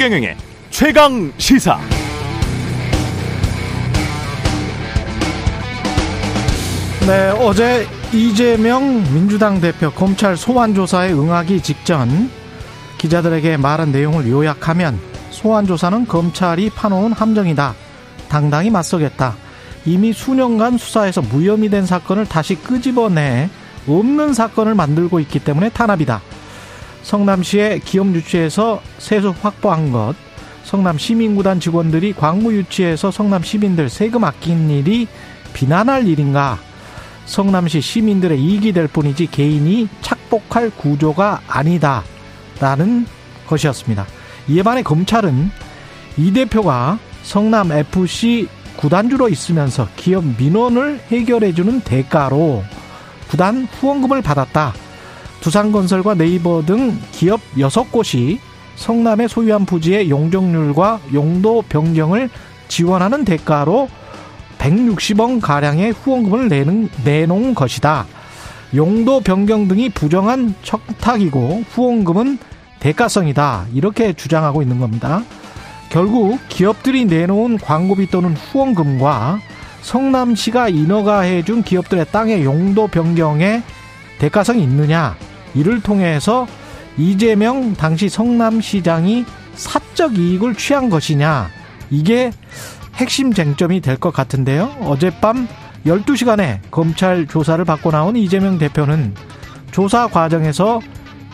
최경영의 최강 시사. 네, 어제 이재명 민주당 대표 검찰 소환 조사에 응하기 직전 기자들에게 말한 내용을 요약하면 소환 조사는 검찰이 파놓은 함정이다. 당당히 맞서겠다. 이미 수년간 수사에서 무혐의 된 사건을 다시 끄집어내 없는 사건을 만들고 있기 때문에 탄압이다. 성남시의 기업 유치에서 세수 확보한 것, 성남 시민구단 직원들이 광무 유치에서 성남 시민들 세금 아낀 일이 비난할 일인가? 성남시 시민들의 이익이 될 뿐이지 개인이 착복할 구조가 아니다. 라는 것이었습니다. 이에 반해 검찰은 이 대표가 성남 FC 구단주로 있으면서 기업 민원을 해결해주는 대가로 구단 후원금을 받았다. 두산건설과 네이버 등 기업 6곳이 성남에 소유한 부지의 용적률과 용도 변경을 지원하는 대가로 160원 가량의 후원금을 내는, 내놓은 것이다. 용도 변경 등이 부정한 청탁이고 후원금은 대가성이다. 이렇게 주장하고 있는 겁니다. 결국 기업들이 내놓은 광고비 또는 후원금과 성남시가 인허가해준 기업들의 땅의 용도 변경에 대가성이 있느냐 이를 통해서 이재명 당시 성남시장이 사적 이익을 취한 것이냐 이게 핵심 쟁점이 될 것 같은데요. 어젯밤 12시간의 검찰 조사를 받고 나온 이재명 대표는 조사 과정에서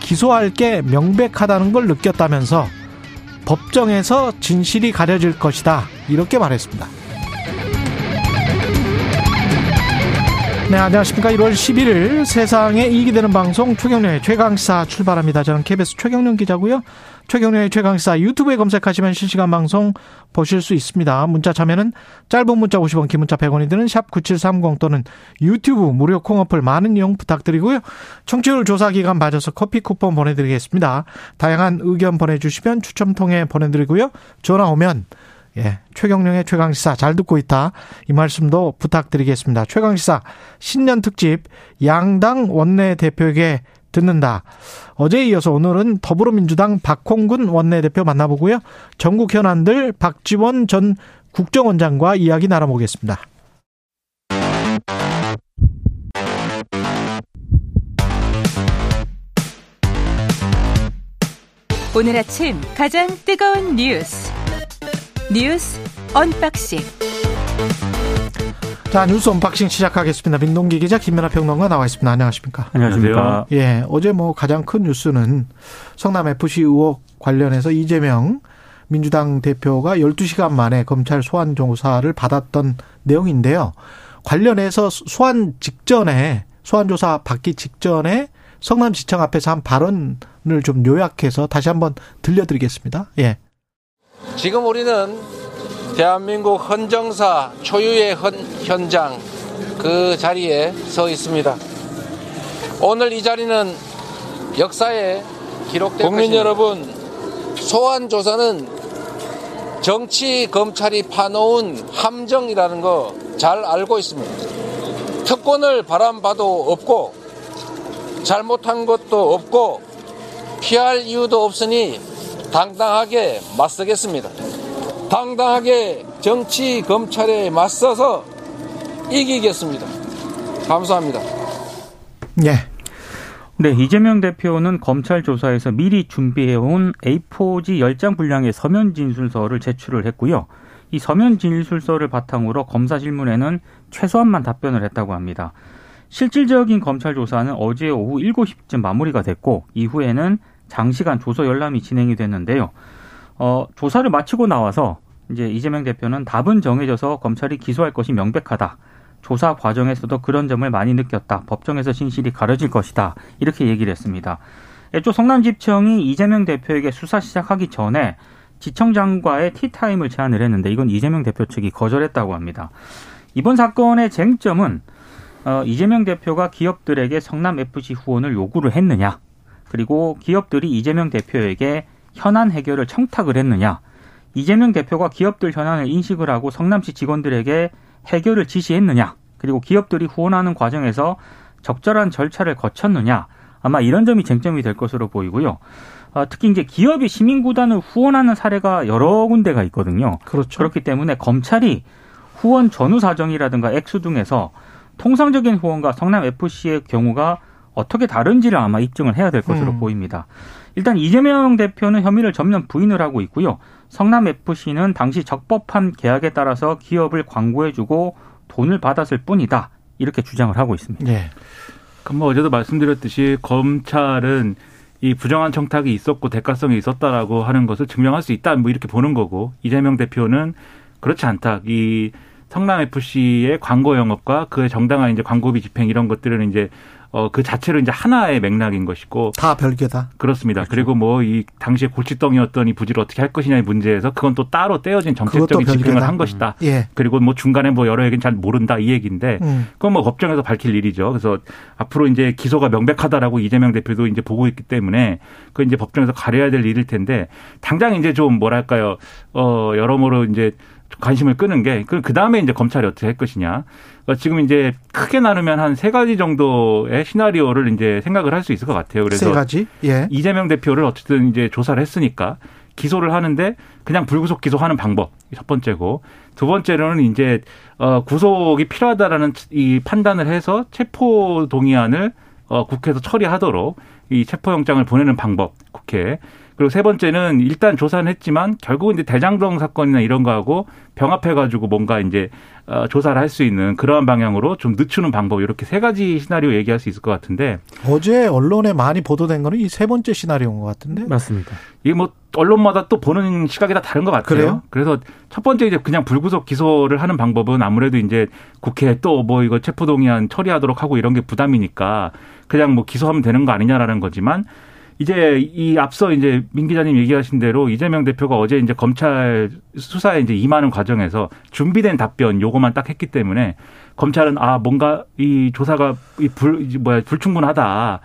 기소할 게 명백하다는 걸 느꼈다면서 법정에서 진실이 가려질 것이다. 이렇게 말했습니다. 네, 안녕하십니까. 1월 11일 세상에 이익이 되는 방송 최경련의 최강시사 출발합니다. 저는 KBS 최경련 기자고요. 최경련의 최강시사 유튜브에 검색하시면 실시간 방송 보실 수 있습니다. 문자 참여는 짧은 문자 50원, 긴 문자 100원이 드는 샵 9730 또는 유튜브 무료 콩어플 많은 이용 부탁드리고요. 청취율 조사 기간 맞아서 커피 쿠폰 보내드리겠습니다. 다양한 의견 보내주시면 추첨 통해 보내드리고요. 전화 오면 예, 최경령의 최강시사 잘 듣고 있다. 이 말씀도 부탁드리겠습니다. 최강시사 신년 특집 양당 원내대표에게 듣는다. 어제에 이어서 오늘은 더불어민주당 박홍근 원내대표 만나보고요. 전국 현안들 박지원 전 국정원장과 이야기 나눠보겠습니다. 오늘 아침 가장 뜨거운 뉴스 뉴스 unboxing. 자 뉴스 unboxing 시작하겠습니다. 민동기 기자 김연아 평론가 나와 있습니다. 안녕하십니까? 안녕하십니까? 예, 어제 뭐 가장 큰 뉴스는 성남 FC 의혹 관련해서 이재명 민주당 대표가 12시간 만에 검찰 소환 조사를 받았던 내용인데요. 관련해서 소환 직전에 소환 조사 받기 직전에 성남지청 앞에서 한 발언을 좀 요약해서 다시 한번 들려드리겠습니다. 예. 지금 우리는 대한민국 헌정사 초유의 헌, 현장 그 자리에 서 있습니다. 오늘 이 자리는 역사에 기록된 국민 것입니다. 여러분 소환 조사는 정치 검찰이 파놓은 함정이라는 거 잘 알고 있습니다. 특권을 바람봐도 없고 잘못한 것도 없고 피할 이유도 없으니 당당하게 맞서겠습니다. 당당하게 정치 검찰에 맞서서 이기겠습니다. 감사합니다. 예. 네, 이재명 대표는 검찰 조사에서 미리 준비해온 A4지 10장 분량의 서면 진술서를 제출을 했고요. 이 서면 진술서를 바탕으로 검사 질문에는 최소한만 답변을 했다고 합니다. 실질적인 검찰 조사는 어제 오후 7시쯤 마무리가 됐고 이후에는 장시간 조서 열람이 진행이 됐는데요. 어, 조사를 마치고 나와서 이제 이재명 대표는 답은 정해져서 검찰이 기소할 것이 명백하다. 조사 과정에서도 그런 점을 많이 느꼈다. 법정에서 진실이 가려질 것이다. 이렇게 얘기를 했습니다. 애초 성남지청이 이재명 대표에게 수사 시작하기 전에 지청장과의 티타임을 제안을 했는데 이건 이재명 대표 측이 거절했다고 합니다. 이번 사건의 쟁점은 어, 이재명 대표가 기업들에게 성남 FC 후원을 요구를 했느냐, 그리고 기업들이 이재명 대표에게 현안 해결을 청탁을 했느냐, 이재명 대표가 기업들 현안을 인식을 하고 성남시 직원들에게 해결을 지시했느냐, 그리고 기업들이 후원하는 과정에서 적절한 절차를 거쳤느냐, 아마 이런 점이 쟁점이 될 것으로 보이고요. 아, 특히 이제 기업이 시민구단을 후원하는 사례가 여러 군데가 있거든요. 그렇죠. 그렇기 때문에 검찰이 후원 전후 사정이라든가 액수 등에서 통상적인 후원과 성남 FC의 경우가 어떻게 다른지를 아마 입증을 해야 될 것으로 음. 보입니다. 일단 이재명 대표는 혐의를 전면 부인을 하고 있고요. 성남 FC는 당시 적법한 계약에 따라서 기업을 광고해주고 돈을 받았을 뿐이다. 이렇게 주장을 하고 있습니다. 예. 그럼 뭐 어제도 말씀드렸듯이 검찰은 이 부정한 청탁이 있었고 대가성이 있었다라고 하는 것을 증명할 수 있다 뭐 이렇게 보는 거고 이재명 대표는 그렇지 않다. 이 성남 FC의 광고 영업과 그의 정당한 이제 광고비 집행 이런 것들은 이제 어 그 자체로 이제 하나의 맥락인 것이고 다 별개다. 그렇습니다. 그리고 뭐 이 당시에 골칫덩이였던 이 부지를 어떻게 할 것이냐의 문제에서 그건 또 따로 떼어진 정책적인 집행을. 한 것이다. 예. 그리고 뭐 중간에 뭐 여러 얘기는 잘 모른다 이 얘기인데 음. 그건 뭐 법정에서 밝힐 일이죠. 그래서 앞으로 이제 기소가 명백하다라고 이재명 대표도 이제 보고 있기 때문에 그 이제 법정에서 가려야 될 일일 텐데 당장 이제 좀 뭐랄까요 어 여러모로 이제 관심을 끄는 게 그 다음에 이제 검찰이 어떻게 할 것이냐. 그러니까 지금 이제 크게 나누면 한 세 가지 정도의 시나리오를 이제 생각을 할 수 있을 것 같아요. 그래서 세 가지. 예. 이재명 대표를 어쨌든 이제 조사를 했으니까 기소를 하는데 그냥 불구속 기소하는 방법 첫 번째고 두 번째로는 이제 어 구속이 필요하다라는 이 판단을 해서 체포 동의안을 어 국회에서 처리하도록 이 체포영장을 보내는 방법 국회에 그리고 세 번째는 일단 조사는 했지만 결국은 이제 대장동 사건이나 이런 거하고 병합해 가지고 뭔가 이제 어, 조사를 할 수 있는 그러한 방향으로 좀 늦추는 방법 이렇게 세 가지 시나리오 얘기할 수 있을 것 같은데 어제 언론에 많이 보도된 거는 이 세 번째 시나리오인 것 같은데. 맞습니다. 이게 뭐 언론마다 또 보는 시각이 다 다른 것 같아요. 그래요? 그래서 첫 번째 이제 그냥 불구속 기소를 하는 방법은 아무래도 이제 국회에 또뭐 이거 체포동의안 처리하도록 하고 이런 게 부담이니까 그냥 뭐 기소하면 되는 거 아니냐라는 거지만 이제 이 앞서 이제 민 기자님 얘기하신 대로 이재명 대표가 어제 이제 검찰 수사에 이제 임하는 과정에서 준비된 답변 요거만 딱 했기 때문에 검찰은 아 뭔가 이 조사가 이불 뭐야 불충분하다.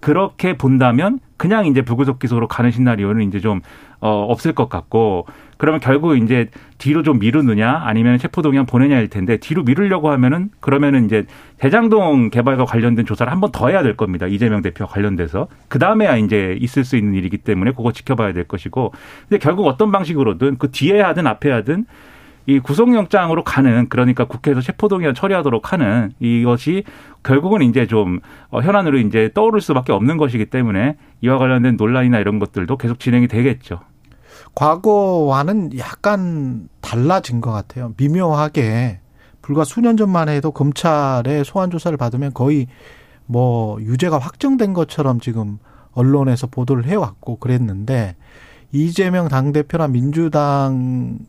그렇게 본다면 그냥 이제 불구속 기소로 가는 시나리오는 이제 좀 어, 없을 것 같고 그러면 결국 이제 뒤로 좀 미루느냐 아니면 체포동의안 보내냐일 텐데 뒤로 미루려고 하면은 그러면은 이제 대장동 개발과 관련된 조사를 한 번 더 해야 될 겁니다. 이재명 대표와 관련돼서 그 다음에야 이제 있을 수 있는 일이기 때문에 그거 지켜봐야 될 것이고 근데 결국 어떤 방식으로든 그 뒤에 하든 앞에 하든 이 구속영장으로 가는 그러니까 국회에서 체포동의안 처리하도록 하는 이것이 결국은 이제 좀 어, 현안으로 이제 떠오를 수밖에 없는 것이기 때문에 이와 관련된 논란이나 이런 것들도 계속 진행이 되겠죠. 과거와는 약간 달라진 것 같아요. 미묘하게 불과 수년 전만 해도 검찰의 소환 조사를 받으면 거의 뭐 유죄가 확정된 것처럼 지금 언론에서 보도를 해왔고 그랬는데 이재명 당대표나 민주당이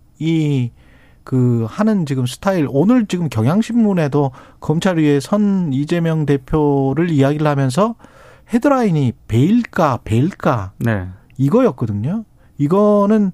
그 하는 지금 스타일 오늘 지금 경향신문에도 검찰 위에 선 이재명 대표를 이야기를 하면서 헤드라인이 베일까 베일까 네. 이거였거든요. 이거는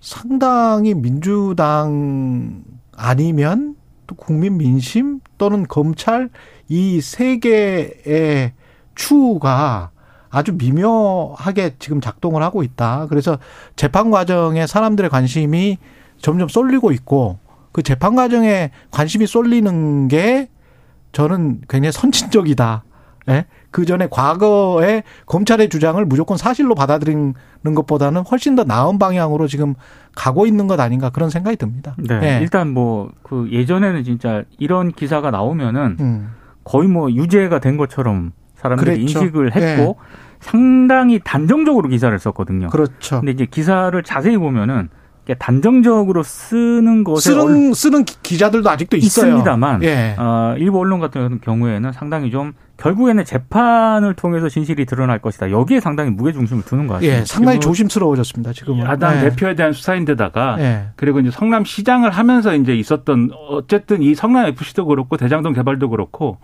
상당히 민주당 아니면 또 국민 민심 또는 검찰 이 세 개의 추가 아주 미묘하게 지금 작동을 하고 있다. 그래서 재판 과정에 사람들의 관심이 점점 쏠리고 있고 그 재판 과정에 관심이 쏠리는 게 저는 굉장히 선진적이다. 예? 그 전에 과거에 검찰의 주장을 무조건 사실로 받아들이는 것보다는 훨씬 더 나은 방향으로 지금 가고 있는 것 아닌가 그런 생각이 듭니다. 네. 예. 일단 뭐 그 예전에는 진짜 이런 기사가 나오면은 음. 거의 뭐 유죄가 된 것처럼 사람들이 그랬죠. 인식을 했고 상당히 단정적으로 기사를 썼거든요. 그렇죠. 근데 이제 기사를 자세히 보면은 단정적으로 쓰는 것에 얼- 쓰는 쓰는 기- 기자들도 아직도 있어요. 있습니다만 예. 어, 일부 언론 같은 경우에는 상당히 좀 결국에는 재판을 통해서 진실이 드러날 것이다. 여기에 상당히 무게 중심을 두는 것 같습니다. 예, 상당히 조심스러워졌습니다. 지금은. 야당 예. 대표에 대한 수사인데다가 예. 그리고 이제 성남 시장을 하면서 이제 있었던 어쨌든 이 성남 FC도 그렇고 대장동 개발도 그렇고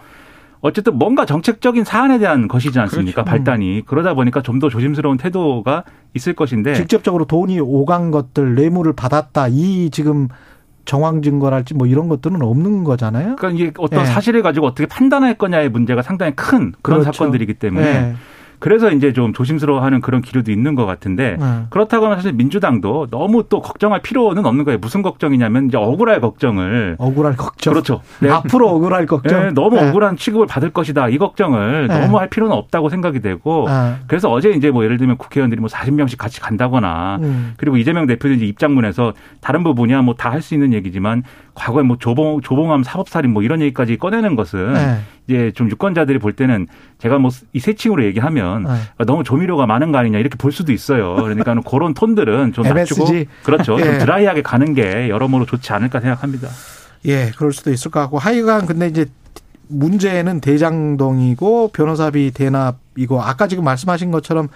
어쨌든 뭔가 정책적인 사안에 대한 것이지 않습니까? 그렇죠. 발단이 그러다 보니까 좀 더 조심스러운 태도가 있을 것인데 직접적으로 돈이 오간 것들, 뇌물을 받았다. 이 지금 정황 증거랄지 뭐 이런 것들은 없는 거잖아요. 그러니까 이게 어떤 예. 사실을 가지고 어떻게 판단할 거냐의 문제가 상당히 큰 그런 그렇죠. 사건들이기 때문에 예. 그래서 이제 좀 조심스러워하는 그런 기류도 있는 것 같은데 네. 그렇다고 하면 사실 민주당도 너무 또 걱정할 필요는 없는 거예요. 무슨 걱정이냐면 이제 억울할 걱정을 억울할 걱정. 그렇죠. 네. 앞으로 억울할 걱정. 네, 너무 네. 억울한 취급을 받을 것이다. 이 걱정을 네. 너무 할 필요는 없다고 생각이 되고 아. 그래서 어제 이제 뭐 예를 들면 국회의원들이 뭐 40명씩 같이 간다거나 음. 그리고 이재명 대표도 이제 입장문에서 다른 부분이야 뭐 다 할 수 있는 얘기지만 과거에 뭐 조봉 조봉암 사법살인 뭐 이런 얘기까지 꺼내는 것은 네. 이제 좀 유권자들이 볼 때는 제가 뭐 이 세칭으로 얘기하면 네. 너무 조미료가 많은 거 아니냐 이렇게 볼 수도 있어요. 그러니까 그런 톤들은 좀 낮추고 MSG. 그렇죠. 예. 좀 드라이하게 가는 게 여러모로 좋지 않을까 생각합니다. 예, 그럴 수도 있을 것 같고 하여간 근데 이제 문제는 대장동이고 변호사비 대납이고 아까 지금 말씀하신 것처럼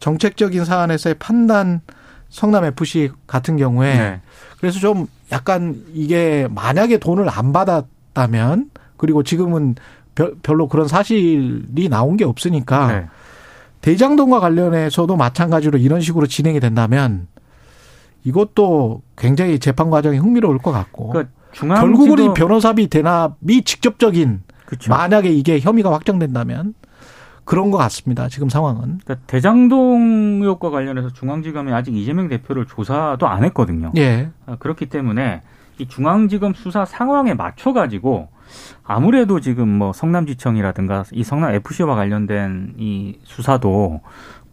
정책적인 사안에서의 판단 성남 FC 같은 경우에 네. 그래서 좀 약간 이게 만약에 돈을 안 받았다면 그리고 지금은 별- 별로 그런 사실이 나온 게 없으니까 네. 대장동과 관련해서도 마찬가지로 이런 식으로 진행이 된다면 이것도 굉장히 재판 과정이 흥미로울 것 같고 그러니까 결국은 이 변호사비 대납이 직접적인 그렇죠. 만약에 이게 혐의가 확정된다면 그런 것 같습니다. 지금 상황은. 그러니까 대장동 의혹과 관련해서 중앙지검이 아직 이재명 대표를 조사도 안 했거든요. 예. 아, 그렇기 때문에 이 중앙지검 수사 상황에 맞춰 가지고 아무래도 지금 뭐 성남지청이라든가 이 성남 FC와 관련된 이 수사도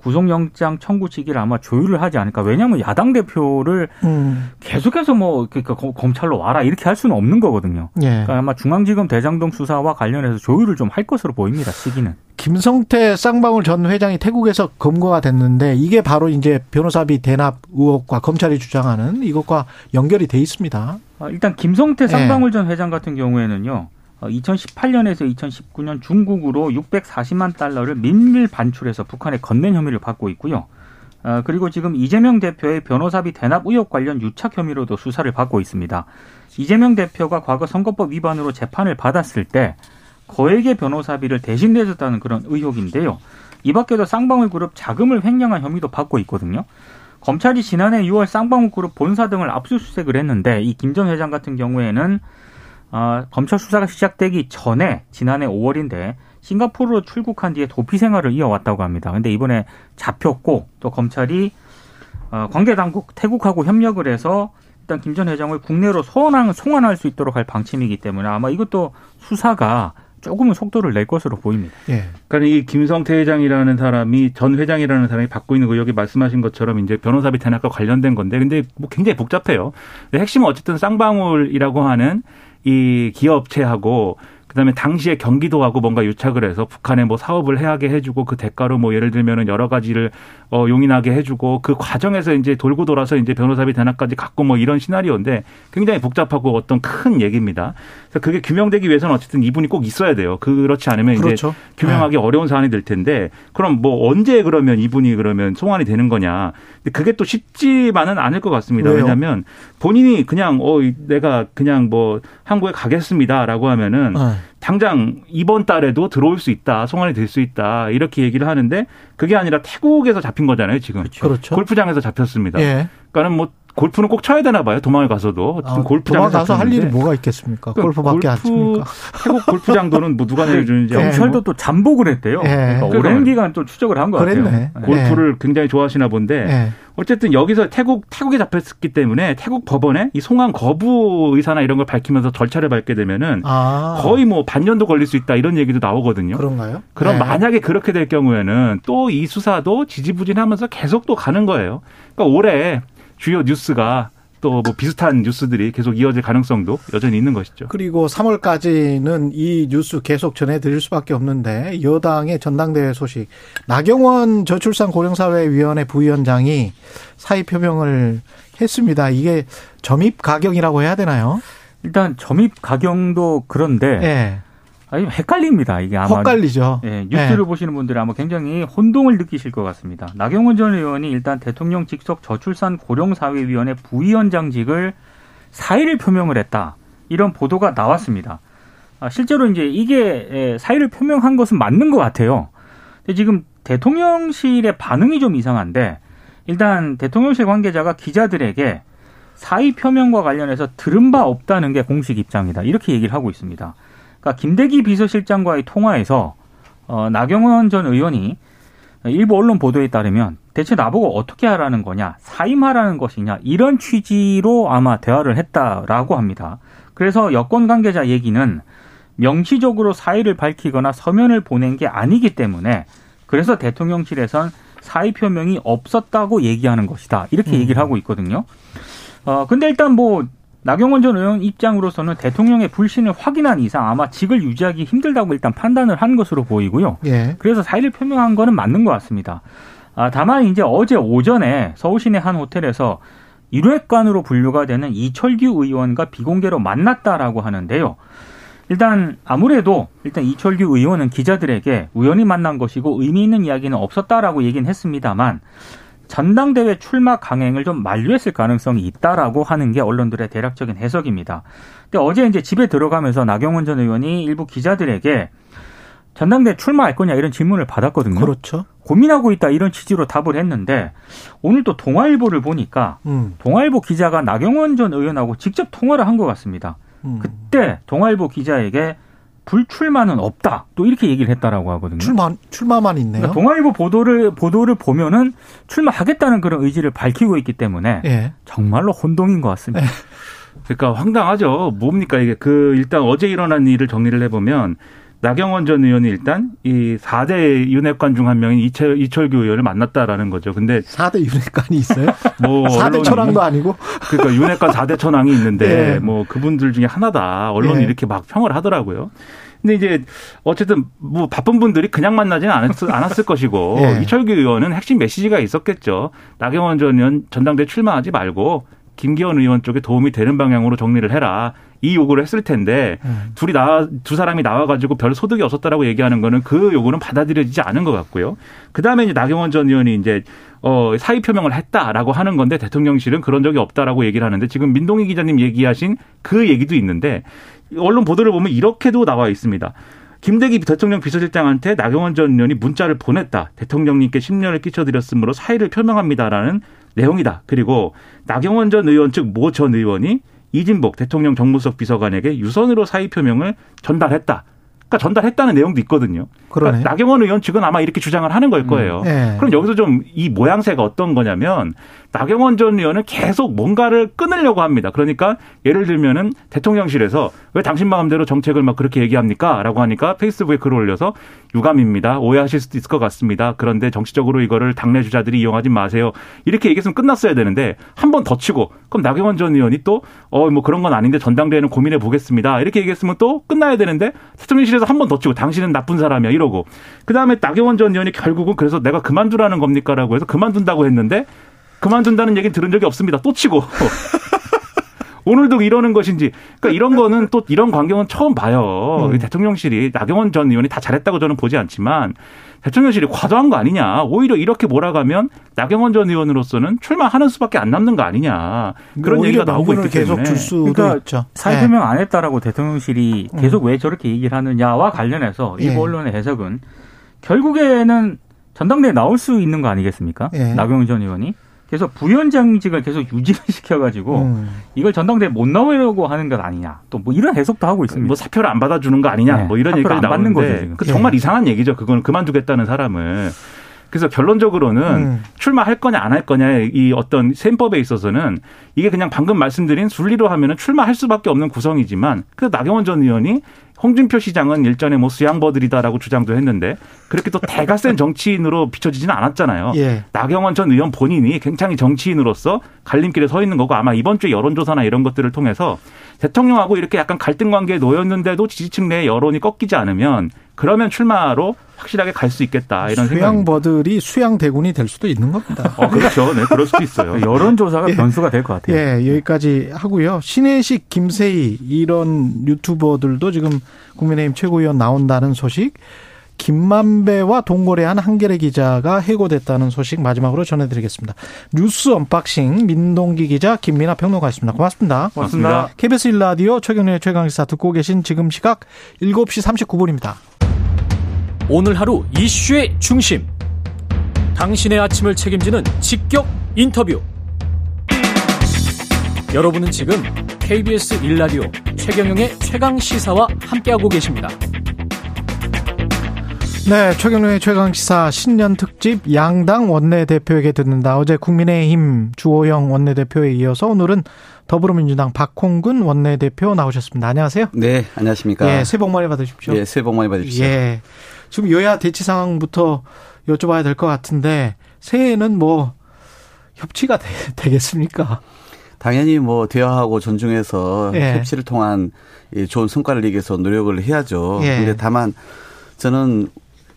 구속영장 청구 시기를 아마 조율을 하지 않을까. 왜냐하면 야당 대표를 음. 계속해서 뭐 그러니까 검- 검찰로 와라 이렇게 할 수는 없는 거거든요. 예. 그러니까 아마 중앙지검 대장동 수사와 관련해서 조율을 좀 할 것으로 보입니다. 시기는. 김성태 쌍방울 전 회장이 태국에서 검거가 됐는데 이게 바로 이제 변호사비 대납 의혹과 검찰이 주장하는 이것과 연결이 돼 있습니다. 아, 일단 김성태 네. 쌍방울 전 회장 같은 경우에는요. 2018년에서 2019년 중국으로 640만 달러를 민밀 반출해서 북한에 건넨 혐의를 받고 있고요. 아, 그리고 지금 이재명 대표의 변호사비 대납 의혹 관련 유착 혐의로도 수사를 받고 있습니다. 이재명 대표가 과거 선거법 위반으로 재판을 받았을 때 거액의 변호사비를 대신 내줬다는 그런 의혹인데요. 이 밖에도 쌍방울 그룹 자금을 횡령한 혐의도 받고 있거든요. 검찰이 지난해 6월 쌍방울 그룹 본사 등을 압수수색을 했는데 이 김 전 회장 같은 경우에는 아, 검찰 수사가 시작되기 전에 지난해 5월인데 싱가포르로 출국한 뒤에 도피 생활을 이어왔다고 합니다. 근데 이번에 잡혔고 또 검찰이 어, 관계 당국 태국하고 협력을 해서 일단 김 전 회장을 국내로 소환, 송환할 수 있도록 할 방침이기 때문에 아마 이것도 수사가 조금은 속도를 낼 것으로 보입니다. 예. 그러니까 이 김성태 회장이라는 사람이 전 회장이라는 사람이 받고 있는 의혹이 말씀하신 것처럼 이제 변호사비 대납과 관련된 건데 근데 뭐 굉장히 복잡해요. 근데 핵심은 어쨌든 쌍방울이라고 하는 이 기업체하고 그다음에 당시에 경기도하고 뭔가 유착을 해서 북한에 뭐 사업을 해하게 해주고 그 대가로 뭐 예를 들면은 여러 가지를 어 용인하게 해주고 그 과정에서 이제 돌고 돌아서 이제 변호사비 대납까지 갖고 뭐 이런 시나리오인데 굉장히 복잡하고 어떤 큰 얘기입니다. 그래서 그게 규명되기 위해서는 어쨌든 이분이 꼭 있어야 돼요. 그렇지 않으면 그렇죠. 이제 규명하기 어려운 사안이 될 텐데 그럼 뭐 언제 그러면 이분이 그러면 송환이 되는 거냐? 근데 그게 또 쉽지만은 않을 것 같습니다. 왜요? 왜냐하면 본인이 그냥 어 내가 그냥 뭐 한국에 가겠습니다라고 하면은 어. 당장 이번 달에도 들어올 수 있다, 송환이 될 수 있다 이렇게 얘기를 하는데 그게 아니라 태국에서 잡힌 거잖아요 지금. 그렇죠. 골프장에서 잡혔습니다. 예. 그러니까는 뭐 골프는 꼭 쳐야 되나 봐요. 도망을 가서도 아, 지금 골프장에서 도망가서 할 일이 뭐가 있겠습니까? 그러니까 골프밖에 안 골프- 칩니까? 태국 골프장도는 뭐 누가 내려주는지 예, 경찰도 또 잠복을 했대요. 예. 그러니까 그러니까 오랜 기간 또 추적을 한 것 같아요. 그랬네. 예. 골프를 굉장히 좋아하시나 본데 예. 어쨌든 여기서 태국 태국에 잡혔기 때문에 태국 법원에 이 송환 거부 의사나 이런 걸 밝히면서 절차를 밟게 되면은 아. 거의 뭐 반년도 걸릴 수 있다 이런 얘기도 나오거든요. 그런가요? 그럼 예. 만약에 그렇게 될 경우에는 또 이 수사도 지지부진하면서 계속 또 가는 거예요. 그러니까 올해 주요 뉴스가 또 뭐 비슷한 뉴스들이 계속 이어질 가능성도 여전히 있는 것이죠. 그리고 3월까지는 이 뉴스 계속 전해드릴 수밖에 없는데 여당의 전당대회 소식 나경원 저출산 고령사회위원회 부위원장이 사의 표명을 했습니다. 이게 점입 가경이라고 해야 되나요? 일단 점입 가경도 그런데 예. 아니, 헷갈립니다. 이게 아마 헛갈리죠. 예, 뉴스를 예. 보시는 분들은 아마 굉장히 혼동을 느끼실 것 같습니다. 나경원 전 의원이 일단 대통령 직속 저출산 고령사회위원회 부위원장직을 사의를 표명을 했다. 이런 보도가 나왔습니다. 아, 실제로 이제 이게 예, 사의를 표명한 것은 맞는 것 같아요. 근데 지금 대통령실의 반응이 좀 이상한데 일단 대통령실 관계자가 기자들에게 사의 표명과 관련해서 들은 바 없다는 게 공식 입장이다. 이렇게 얘기를 하고 있습니다. 그러니까 김대기 비서실장과의 통화에서 어, 나경원 전 의원이 일부 언론 보도에 따르면 대체 나보고 어떻게 하라는 거냐, 사임하라는 것이냐 이런 취지로 아마 대화를 했다라고 합니다. 그래서 여권 관계자 얘기는 명시적으로 사의를 밝히거나 서면을 보낸 게 아니기 때문에 그래서 대통령실에선 사의 표명이 없었다고 얘기하는 것이다. 이렇게 음. 얘기를 하고 있거든요. 어, 근데 일단 뭐 나경원 전 의원 입장으로서는 대통령의 불신을 확인한 이상 아마 직을 유지하기 힘들다고 일단 판단을 한 것으로 보이고요. 예. 그래서 사의를 표명한 거는 맞는 것 같습니다. 아, 다만 이제 어제 오전에 서울 시내 한 호텔에서 일회관으로 분류가 되는 이철규 의원과 비공개로 만났다라고 하는데요. 일단 아무래도 일단 이철규 의원은 기자들에게 우연히 만난 것이고 의미 있는 이야기는 없었다라고 얘기는 했습니다만 전당대회 출마 강행을 좀 만류했을 가능성이 있다라고 하는 게 언론들의 대략적인 해석입니다. 근데 어제 이제 집에 들어가면서 나경원 전 의원이 일부 기자들에게 전당대회 출마할 거냐 이런 질문을 받았거든요. 그렇죠. 고민하고 있다 이런 취지로 답을 했는데 오늘 또 동아일보를 보니까 음. 동아일보 기자가 나경원 전 의원하고 직접 통화를 한 것 같습니다. 음. 그때 동아일보 기자에게 불출마는 없다. 또 이렇게 얘기를 했다라고 하거든요. 출마 출마만 있네요. 그러니까 동아일보 보도를 보도를 보면은 출마하겠다는 그런 의지를 밝히고 있기 때문에 예. 정말로 혼동인 것 같습니다. 예. 그러니까 황당하죠. 뭡니까 이게 그 일단 어제 일어난 일을 정리를 해보면 나경원 전 의원이 일단 이 4대 윤핵관 중 한 명인 이철, 이철규 의원을 만났다라는 거죠. 근데 4대 윤핵관이 있어요? 뭐 4대 천왕도 아니고 그러니까 윤핵관 4대 천왕이 있는데 네. 뭐 그분들 중에 하나다. 언론이 네. 이렇게 막 평을 하더라고요. 근데 이제 어쨌든 뭐 바쁜 분들이 그냥 만나지는 않았을, 않았을 것이고 네. 이철규 의원은 핵심 메시지가 있었겠죠. 나경원 전 의원 전당대 출마하지 말고 김기현 의원 쪽에 도움이 되는 방향으로 정리를 해라. 이 요구를 했을 텐데 음. 둘이 나와 두 사람이 나와가지고 별 소득이 없었다라고 얘기하는 거는 그 요구는 받아들여지지 않은 것 같고요. 그 다음에 이제 나경원 전 의원이 이제 어 사의 표명을 했다라고 하는 건데 대통령실은 그런 적이 없다라고 얘기를 하는데 지금 민동희 기자님 얘기하신 그 얘기도 있는데 언론 보도를 보면 이렇게도 나와 있습니다. 김대기 대통령 비서실장한테 나경원 전 의원이 문자를 보냈다. 대통령님께 심려를 끼쳐드렸으므로 사의를 표명합니다라는 내용이다. 그리고 나경원 전 의원 즉 모 전 의원이 이진복 대통령 정무석 비서관에게 유선으로 사의 표명을 전달했다. 그러니까 전달했다는 내용도 있거든요. 그러니까 나경원 의원 측은 아마 이렇게 주장을 하는 걸 거예요. 음. 네. 그럼 여기서 좀 이 모양새가 어떤 거냐면 나경원 전 의원은 계속 뭔가를 끊으려고 합니다. 그러니까 예를 들면은 대통령실에서 왜 당신 마음대로 정책을 막 그렇게 얘기합니까? 라고 하니까 페이스북에 글을 올려서 유감입니다. 오해하실 수도 있을 것 같습니다. 그런데 정치적으로 이거를 당내 주자들이 이용하지 마세요. 이렇게 얘기했으면 끝났어야 되는데 한 번 더 치고 그럼 나경원 전 의원이 또 어 뭐 그런 건 아닌데 전당대회는 고민해 보겠습니다. 이렇게 얘기했으면 또 끝나야 되는데 대통령실에서 한 번 더 치고 당신은 나쁜 사람이야 이러고 그다음에 나경원 전 의원이 결국은 그래서 내가 그만두라는 겁니까라고 해서 그만둔다고 했는데 그만둔다는 얘기 들은 적이 없습니다. 또 치고. 오늘도 이러는 것인지. 그러니까 이런 거는 또 이런 광경은 처음 봐요. 음. 대통령실이 나경원 전 의원이 다 잘했다고 저는 보지 않지만 대통령실이 과도한 거 아니냐. 오히려 이렇게 몰아가면 나경원 전 의원으로서는 출마하는 수밖에 안 남는 거 아니냐. 그런 얘기가 나오고 있기 계속 줄 수도 그러니까 있죠. 사회표명 네. 안 했다라고 대통령실이 음. 계속 왜 저렇게 얘기를 하느냐와 관련해서 일부 네. 언론의 해석은 결국에는 전당대에 나올 수 있는 거 아니겠습니까? 네. 나경원 전 의원이. 그래서 부위원장직을 계속 유지를 시켜가지고 음. 이걸 전당대회 못 나오려고 하는 것 아니냐 또 뭐 이런 해석도 하고 있습니다. 뭐 사표를 안 받아주는 거 아니냐 네. 뭐 이런 얘기가 나오는 거죠. 그 정말 네. 이상한 얘기죠. 그거는 그만두겠다는 사람을. 그래서 결론적으로는 음. 출마할 거냐 안 할 거냐의 이 어떤 셈법에 있어서는 이게 그냥 방금 말씀드린 순리로 하면은 출마할 수밖에 없는 구성이지만 그 나경원 전 의원이 홍준표 시장은 일전에 뭐 수양버들이다라고 주장도 했는데 그렇게 또 대가 센 정치인으로 비춰지지는 않았잖아요. 예. 나경원 전 의원 본인이 굉장히 정치인으로서 갈림길에 서 있는 거고 아마 이번 주에 여론조사나 이런 것들을 통해서 대통령하고 이렇게 약간 갈등 관계에 놓였는데도 지지층 내 여론이 꺾이지 않으면 그러면 출마로 확실하게 갈 수 있겠다 이런 생각. 수양버들이 수양 대군이 될 수도 있는 겁니다. 어, 그렇죠. 네, 그럴 수도 있어요. 여론조사가 예. 변수가 될 것 같아요. 예, 여기까지 하고요. 신혜식, 김세희 이런 유튜버들도 지금 국민의힘 최고위원 나온다는 소식. 김만배와 돈거래한 한겨레 기자가 해고됐다는 소식 마지막으로 전해드리겠습니다. 뉴스 언박싱 민동기 기자 김민아 평론가였습니다. 고맙습니다. 고맙습니다. KBS 1라디오 최경영의 최강시사 듣고 계신 지금 시각 7시 39분입니다. 오늘 하루 이슈의 중심. 당신의 아침을 책임지는 직격 인터뷰. 여러분은 지금 KBS 1라디오 최경영의 최강 시사와 함께하고 계십니다. 네, 최경련의 최강 시사 신년 특집 양당 원내대표에게 듣는다. 어제 국민의힘 주호영 원내대표에 이어서 오늘은 더불어민주당 박홍근 원내대표 나오셨습니다. 안녕하세요. 네, 안녕하십니까. 예, 새해 복 많이 받으십시오. 예, 새해 복 많이 받으십시오. 예. 지금 여야 대치 상황부터 여쭤봐야 될 것 같은데 새해에는 뭐 협치가 되, 겠습니까 당연히 뭐 대화하고 존중해서 예. 협치를 통한 좋은 성과를 내기 위해서 노력을 해야죠. 예. 근데 다만 저는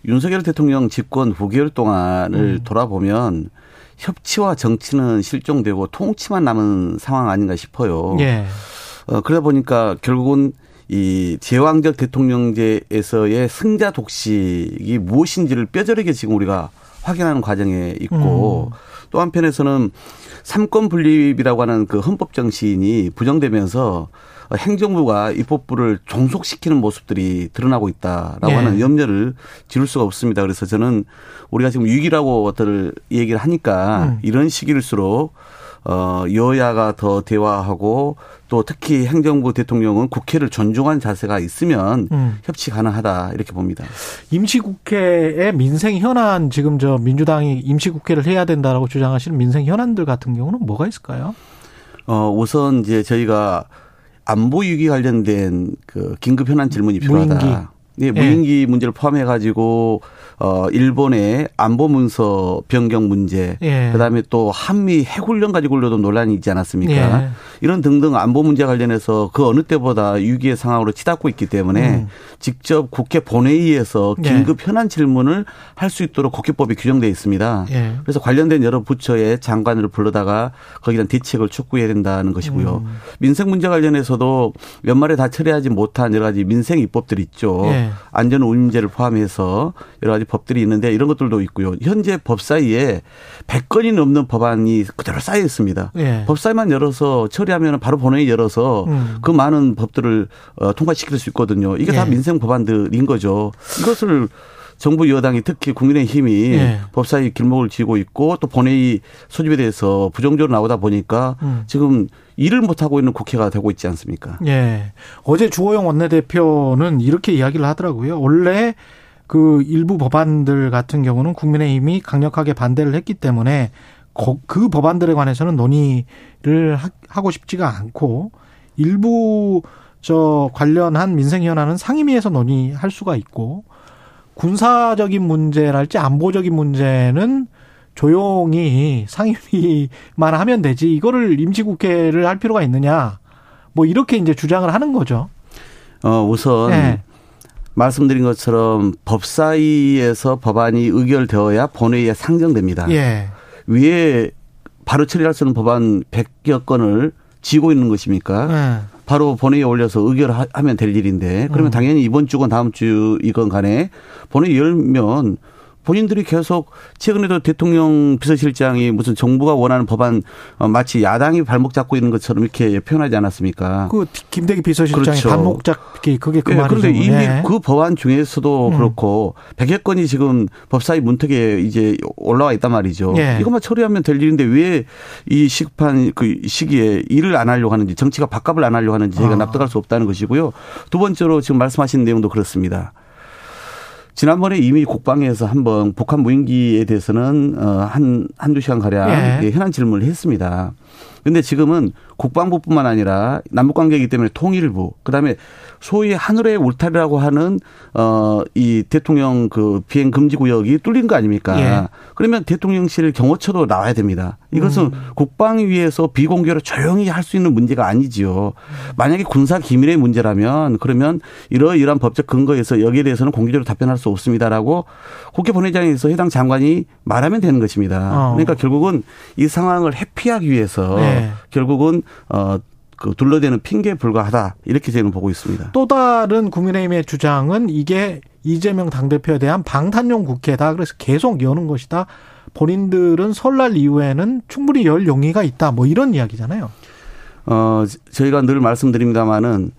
윤석열 대통령 집권 9개월 동안을 음. 돌아보면 협치와 정치는 실종되고 통치만 남은 상황 아닌가 싶어요. 예. 어, 그러다 보니까 결국은 이 제왕적 대통령제에서의 승자 독식이 무엇인지를 뼈저리게 지금 우리가 확인하는 과정에 있고 음. 또 한편에서는 삼권 분립이라고 하는 그 헌법 정신이 부정되면서 행정부가 입법부를 종속시키는 모습들이 드러나고 있다라고 예. 하는 염려를 지울 수가 없습니다. 그래서 저는 우리가 지금 위기라고 들 얘기를 하니까 음. 이런 시기일수록 어 여야가 더 대화하고 또 특히 행정부 대통령은 국회를 존중한 자세가 있으면 음. 협치 가능하다 이렇게 봅니다. 임시국회의 민생 현안 지금 저 민주당이 임시국회를 해야 된다라고 주장하시는 민생 현안들 같은 경우는 뭐가 있을까요? 어 우선 이제 저희가 안보 위기 관련된 그 긴급 현안 질문이 필요하다. 무인기. 네, 무인기 예. 문제를 포함해 가지고 어 일본의 안보 문서 변경 문제, 예. 그다음에 또 한미 해군령 가지고도 논란이 있지 않았습니까? 예. 이런 등등 안보 문제 관련해서 그 어느 때보다 위기의 상황으로 치닫고 있기 때문에 음. 직접 국회 본회의에서 예. 긴급 현안 질문을 할 수 있도록 국회법이 규정되어 있습니다. 예. 그래서 관련된 여러 부처의 장관을 불러다가 거기에 대한 대책을 촉구해야 된다는 것이고요. 음. 민생 문제 관련해서도 연말에 다 처리하지 못한 여러 가지 민생 입법들이 있죠. 예. 안전 운임제를 포함해서 여러 가지 법들이 있는데 이런 것들도 있고요. 현재 법사위에 100건이 넘는 법안이 그대로 쌓여 있습니다. 예. 법사위만 열어서 처리하면 바로 본회의 열어서 음. 그 많은 법들을 어, 통과시킬 수 있거든요. 이게 예. 다 민생 법안들인 거죠. 이것을 정부 여당이 특히 국민의힘이 예. 법사위 길목을 쥐고 있고 또 본회의 소집에 대해서 부정적으로 나오다 보니까 음. 지금 일을 못하고 있는 국회가 되고 있지 않습니까? 예. 어제 주호영 원내대표는 이렇게 이야기를 하더라고요. 원래 그 일부 법안들 같은 경우는 국민의힘이 강력하게 반대를 했기 때문에 그 법안들에 관해서는 논의를 하고 싶지가 않고 일부 저 관련한 민생 현안은 상임위에서 논의할 수가 있고 군사적인 문제랄지 안보적인 문제는 조용히 상임위만 하면 되지 이거를 임시국회를 할 필요가 있느냐 뭐 이렇게 이제 주장을 하는 거죠. 어 우선 네. 말씀드린 것처럼 법사위에서 법안이 의결되어야 본회의에 상정됩니다. 예. 위에 바로 처리할 수 있는 법안 100여 건을 쥐고 있는 것입니까? 예. 바로 본회의에 올려서 의결하면 될 일인데 그러면 음. 당연히 이번 주건 다음 주이건 간에 본회의 열면 본인들이 계속 최근에도 대통령 비서실장이 무슨 정부가 원하는 법안 어, 마치 야당이 발목 잡고 있는 것처럼 이렇게 표현하지 않았습니까? 그 김대기 비서실장이 그렇죠. 발목 잡기 그게 그 네, 말이죠. 그런데 이미 네. 그 법안 중에서도 음. 그렇고 100여 건이 지금 법사위 문턱에 이제 올라와 있단 말이죠. 네. 이것만 처리하면 될 일인데 왜 이 시급한 그 시기에 일을 안 하려고 하는지 정치가 밥값을 안 하려고 하는지 제가 아. 납득할 수 없다는 것이고요. 두 번째로 지금 말씀하신 내용도 그렇습니다. 지난번에 이미 국방에서 한번 북한 무인기에 대해서는 어한 한두 시간 가량 예. 예. 현안 질문을 했습니다. 근데 지금은 국방부뿐만 아니라 남북 관계이기 때문에 통일부 그다음에 소위 하늘의 울타리라고 하는 어 이 대통령 그 비행 금지 구역이 뚫린 거 아닙니까? 예. 그러면 대통령실 경호처도 나와야 됩니다. 이것은 음. 국방위에서 비공개로 조용히 할 수 있는 문제가 아니지요. 만약에 군사 기밀의 문제라면 그러면 이러이러한 법적 근거에서 여기에 대해서는 공개적으로 답변할 수 없습니다라고 국회 본회의장에서 해당 장관이 말하면 되는 것입니다. 어. 그러니까 결국은 이 상황을 회피하기 위해서 네. 결국은 어. 그 둘러대는 핑계에 불과하다 이렇게 저는 보고 있습니다. 또 다른 국민의힘의 주장은 이게 이재명 당대표에 대한 방탄용 국회다. 그래서 계속 여는 것이다. 본인들은 설날 이후에는 충분히 열 용의가 있다. 뭐 이런 이야기잖아요. 어, 저희가 늘 말씀드립니다마는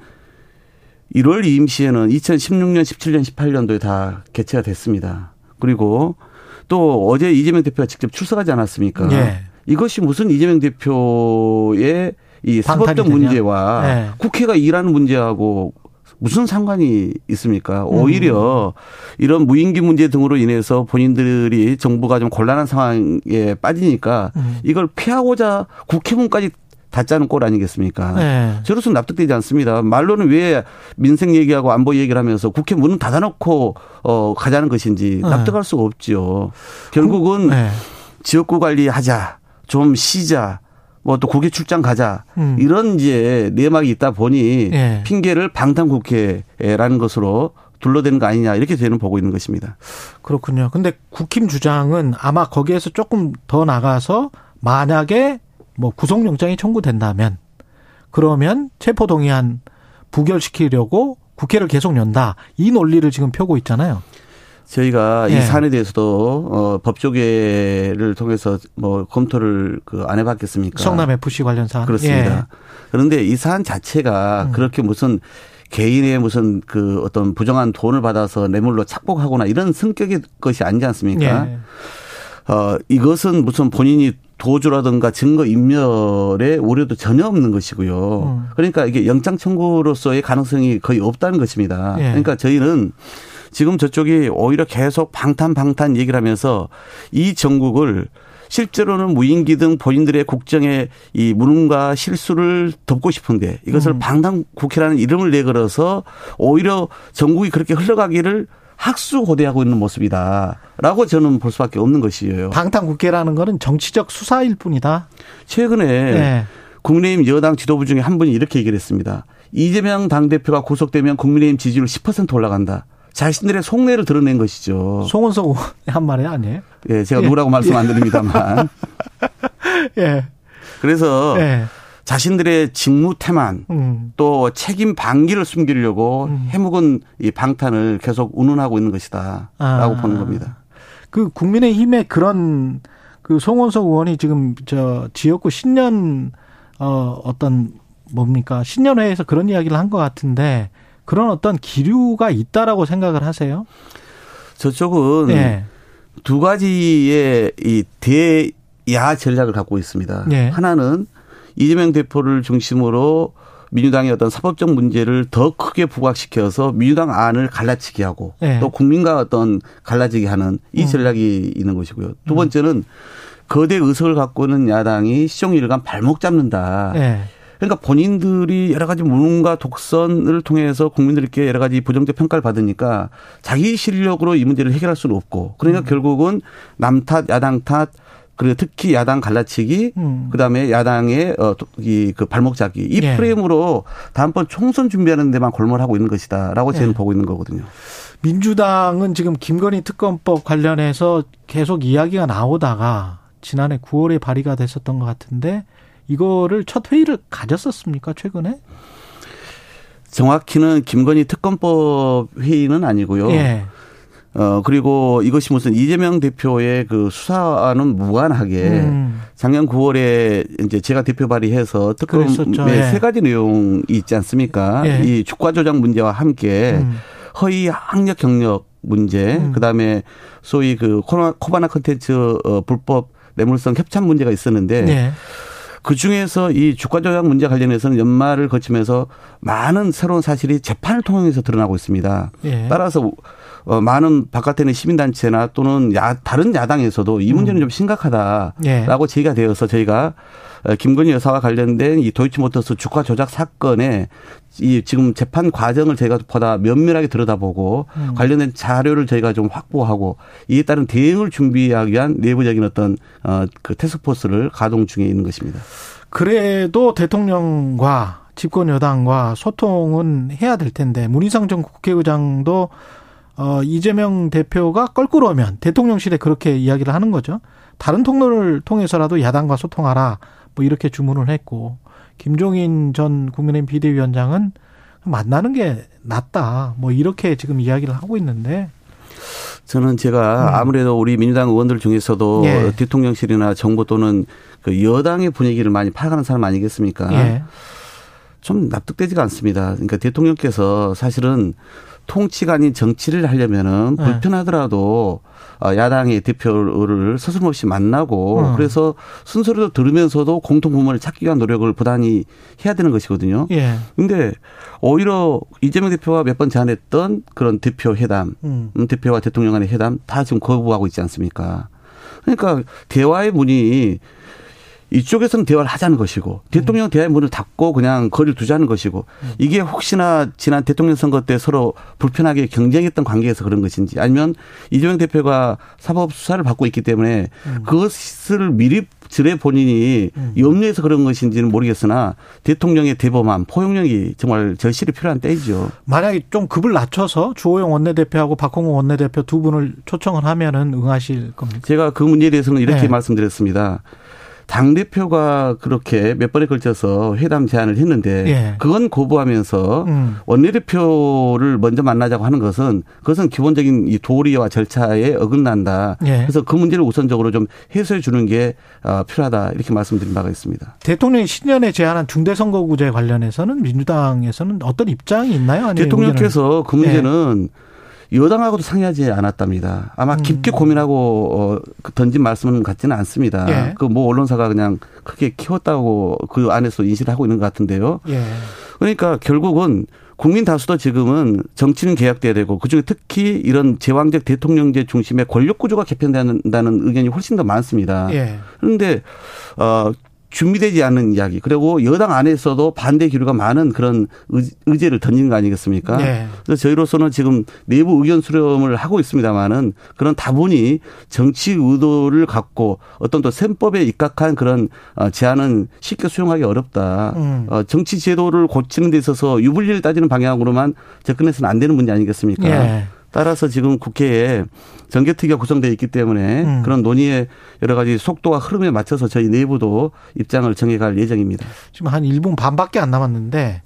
1월 임시에는 2016년, 17년, 18년도에 다 개최가 됐습니다. 그리고 또 어제 이재명 대표가 직접 출석하지 않았습니까? 예. 이것이 무슨 이재명 대표의 이 사법적 문제와 네. 국회가 일하는 문제하고 무슨 상관이 있습니까? 오히려 이런 무인기 문제 등으로 인해서 본인들이 정부가 좀 곤란한 상황에 빠지니까 이걸 피하고자 국회문까지 닫자는 꼴 아니겠습니까? 네. 저로서는 납득되지 않습니다. 말로는 왜 민생 얘기하고 안보 얘기를 하면서 국회 문은 닫아놓고 어 가자는 것인지 네. 납득할 수가 없지요. 결국은 네. 지역구 관리하자, 좀 쉬자, 뭐 또 국회 출장 가자 음. 이런 이제 내막이 있다 보니 예. 핑계를 방탄 국회라는 것으로 둘러대는 거 아니냐 이렇게 저는 보고 있는 것입니다. 그렇군요. 근데 국힘 주장은 아마 거기에서 조금 더 나가서 만약에 뭐 구속영장이 청구된다면 그러면 체포 동의안 부결시키려고 국회를 계속 연다. 이 논리를 지금 펴고 있잖아요. 저희가 예. 이 사안에 대해서도 어 법조계를 통해서 뭐 검토를 그 안 해봤겠습니까? 성남 FC 관련 사안. 그렇습니다. 예. 그런데 이 사안 자체가 음. 그렇게 무슨 개인의 무슨 그 어떤 부정한 돈을 받아서 뇌물로 착복하거나 이런 성격의 것이 아니지 않습니까? 예. 어, 이것은 무슨 본인이 도주라든가 증거 인멸의 우려도 전혀 없는 것이고요. 음. 그러니까 이게 영장 청구로서의 가능성이 거의 없다는 것입니다. 예. 그러니까 저희는 지금 저쪽이 오히려 계속 방탄 방탄 얘기를 하면서 이 정국을 실제로는 무인기 등 본인들의 국정의 이 무능과 실수를 덮고 싶은데 이것을 음. 방탄국회라는 이름을 내걸어서 오히려 전국이 그렇게 흘러가기를 학수고대하고 있는 모습이다라고 저는 볼 수밖에 없는 것이에요. 방탄국회라는 거는 정치적 수사일 뿐이다. 최근에 예. 국민의힘 여당 지도부 중에 한 분이 이렇게 얘기를 했습니다. 이재명 당대표가 구속되면 국민의힘 지지율 10% 올라간다. 자신들의 속내를 드러낸 것이죠. 송원석 의원의 한 말이 아니에요? 예, 제가 예. 누구라고 말씀 안 드립니다만. 예. 그래서 예. 자신들의 직무 태만 음. 또 책임 방기를 숨기려고 음. 해묵은 이 방탄을 계속 운운하고 있는 것이다라고 아. 보는 겁니다. 그 국민의힘의 그런 그 송원석 의원이 지금 저 지역구 신년 어 어떤 뭡니까 신년회에서 그런 이야기를 한 것 같은데 그런 어떤 기류가 있다라고 생각을 하세요? 저쪽은 예. 두 가지의 이 대야 전략을 갖고 있습니다. 예. 하나는 이재명 대표를 중심으로 민주당의 어떤 사법적 문제를 더 크게 부각시켜서 민주당 안을 갈라치게 하고 예. 또 국민과 어떤 갈라지게 하는 이 음. 전략이 있는 것이고요. 두 번째는 거대 의석을 갖고 있는 야당이 시종일관 발목 잡는다. 예. 그러니까 본인들이 여러 가지 무능과 독선을 통해서 국민들께 여러 가지 부정적 평가를 받으니까 자기 실력으로 이 문제를 해결할 수는 없고 그러니까 결국은 남 탓, 야당 탓, 그리고 특히 야당 갈라치기, 음. 그다음에 야당의 어이그 발목 잡기 이 예. 프레임으로 다음번 총선 준비하는 데만 골몰하고 있는 것이다라고 저는 예. 보고 있는 거거든요. 민주당은 지금 김건희 특검법 관련해서 계속 이야기가 나오다가 지난해 9월에 발의가 됐었던 것 같은데 이거를 첫 회의를 가졌었습니까 최근에? 정확히는 김건희 특검법 회의는 아니고요. 예. 어 그리고 이것이 무슨 이재명 대표의 그 수사와는 무관하게 음. 작년 9월에 이제 제가 대표 발의해서. 특검의 예. 세 가지 내용이 있지 않습니까? 예. 이 주가 조작 문제와 함께 음. 허위 학력 경력 문제, 음. 그다음에 소위 그 코바나 컨텐츠 어, 불법 뇌물성 협찬 문제가 있었는데 네. 그 중에서 이 주가 조작 문제 관련해서는 연말을 거치면서 많은 새로운 사실이 재판을 통해서 드러나고 있습니다. 예. 따라서 어, 많은 바깥에 있는 시민단체나 또는 야, 다른 야당에서도 이 문제는 좀 심각하다라고 음. 예. 제기가 되어서 저희가 어, 김건희 여사와 관련된 이 도이치모터스 주가 조작 사건에 이 지금 재판 과정을 저희가 보다 면밀하게 들여다보고 음. 관련된 자료를 저희가 좀 확보하고 이에 따른 대응을 준비하기 위한 내부적인 어떤 어그 테스크포스를 가동 중에 있는 것입니다. 그래도 대통령과 집권 여당과 소통은 해야 될 텐데 문희상 전 국회의장도 어 이재명 대표가 껄끄러우면 대통령실에 그렇게 이야기를 하는 거죠. 다른 통로를 통해서라도 야당과 소통하라 뭐 이렇게 주문을 했고 김종인 전 국민의힘 비대위원장은 만나는 게 낫다 뭐 이렇게 지금 이야기를 하고 있는데 저는 제가 아무래도 우리 민주당 의원들 중에서도 음. 예. 대통령실이나 정부 또는 그 여당의 분위기를 많이 파악하는 사람 아니겠습니까? 예. 좀 납득되지가 않습니다. 그러니까 대통령께서 사실은 통치가 아닌 정치를 하려면은 네. 불편하더라도 어, 야당의 대표를 서슴없이 만나고 음. 그래서 순서를 들으면서도 공통 부문을 찾기 위한 노력을 부단히 해야 되는 것이거든요. 예. 근데 오히려 이재명 대표가 몇 번 제안했던 그런 대표 회담, 음. 음, 대표와 대통령 간의 회담 다 지금 거부하고 있지 않습니까? 그러니까 대화의 문이 이쪽에서는 대화를 하자는 것이고 대통령 대화의 문을 닫고 그냥 거리를 두자는 것이고 이게 혹시나 지난 대통령 선거 때 서로 불편하게 경쟁했던 관계에서 그런 것인지 아니면 이재명 대표가 사법 수사를 받고 있기 때문에 그것을 미리 지레 본인이 염려해서 그런 것인지는 모르겠으나 대통령의 대범함, 포용력이 정말 절실히 필요한 때이죠. 만약에 좀 급을 낮춰서 주호영 원내대표하고 박홍근 원내대표 두 분을 초청을 하면은 응하실 겁니까? 제가 그 문제에 대해서는 이렇게 네. 말씀드렸습니다. 당 대표가 그렇게 몇 번에 걸쳐서 회담 제안을 했는데 예. 그건 거부하면서 음. 원내대표를 먼저 만나자고 하는 것은 그것은 기본적인 이 도리와 절차에 어긋난다. 예. 그래서 그 문제를 우선적으로 좀 해소해 주는 게 어, 필요하다 이렇게 말씀드린 바가 있습니다. 대통령이 신년에 제안한 중대선거구제 관련해서는 민주당에서는 어떤 입장이 있나요? 대통령께서 그 문제는 여당하고도 상의하지 않았답니다. 아마 깊게 고민하고 어, 그 던진 말씀은 같지는 않습니다. 음. 예. 그뭐 언론사가 그냥 크게 키웠다고 그 안에서 인식을 하고 있는 것 같은데요. 예. 그러니까 결국은 국민 다수도 지금은 정치는 개혁돼야 되고 그중에 특히 이런 제왕적 대통령제 중심의 권력 구조가 개편된다는 의견이 훨씬 더 많습니다. 예. 그런데 어 준비되지 않은 이야기 그리고 여당 안에서도 반대 기류가 많은 그런 의- 의제를 던지는 거 아니겠습니까? 예. 그래서 저희로서는 지금 내부 의견 수렴을 하고 있습니다만은 그런 다분히 정치 의도를 갖고 어떤 또 셈법에 입각한 그런 어, 제안은 쉽게 수용하기 어렵다. 음. 어, 정치 제도를 고치는 데 있어서 유불리를 따지는 방향으로만 접근해서는 안 되는 문제 아니겠습니까? 예. 따라서 지금 국회에 정개특위가 구성되어 있기 때문에 음. 그런 논의의 여러 가지 속도와 흐름에 맞춰서 저희 내부도 입장을 정해갈 예정입니다. 지금 한 1분 반밖에 안 남았는데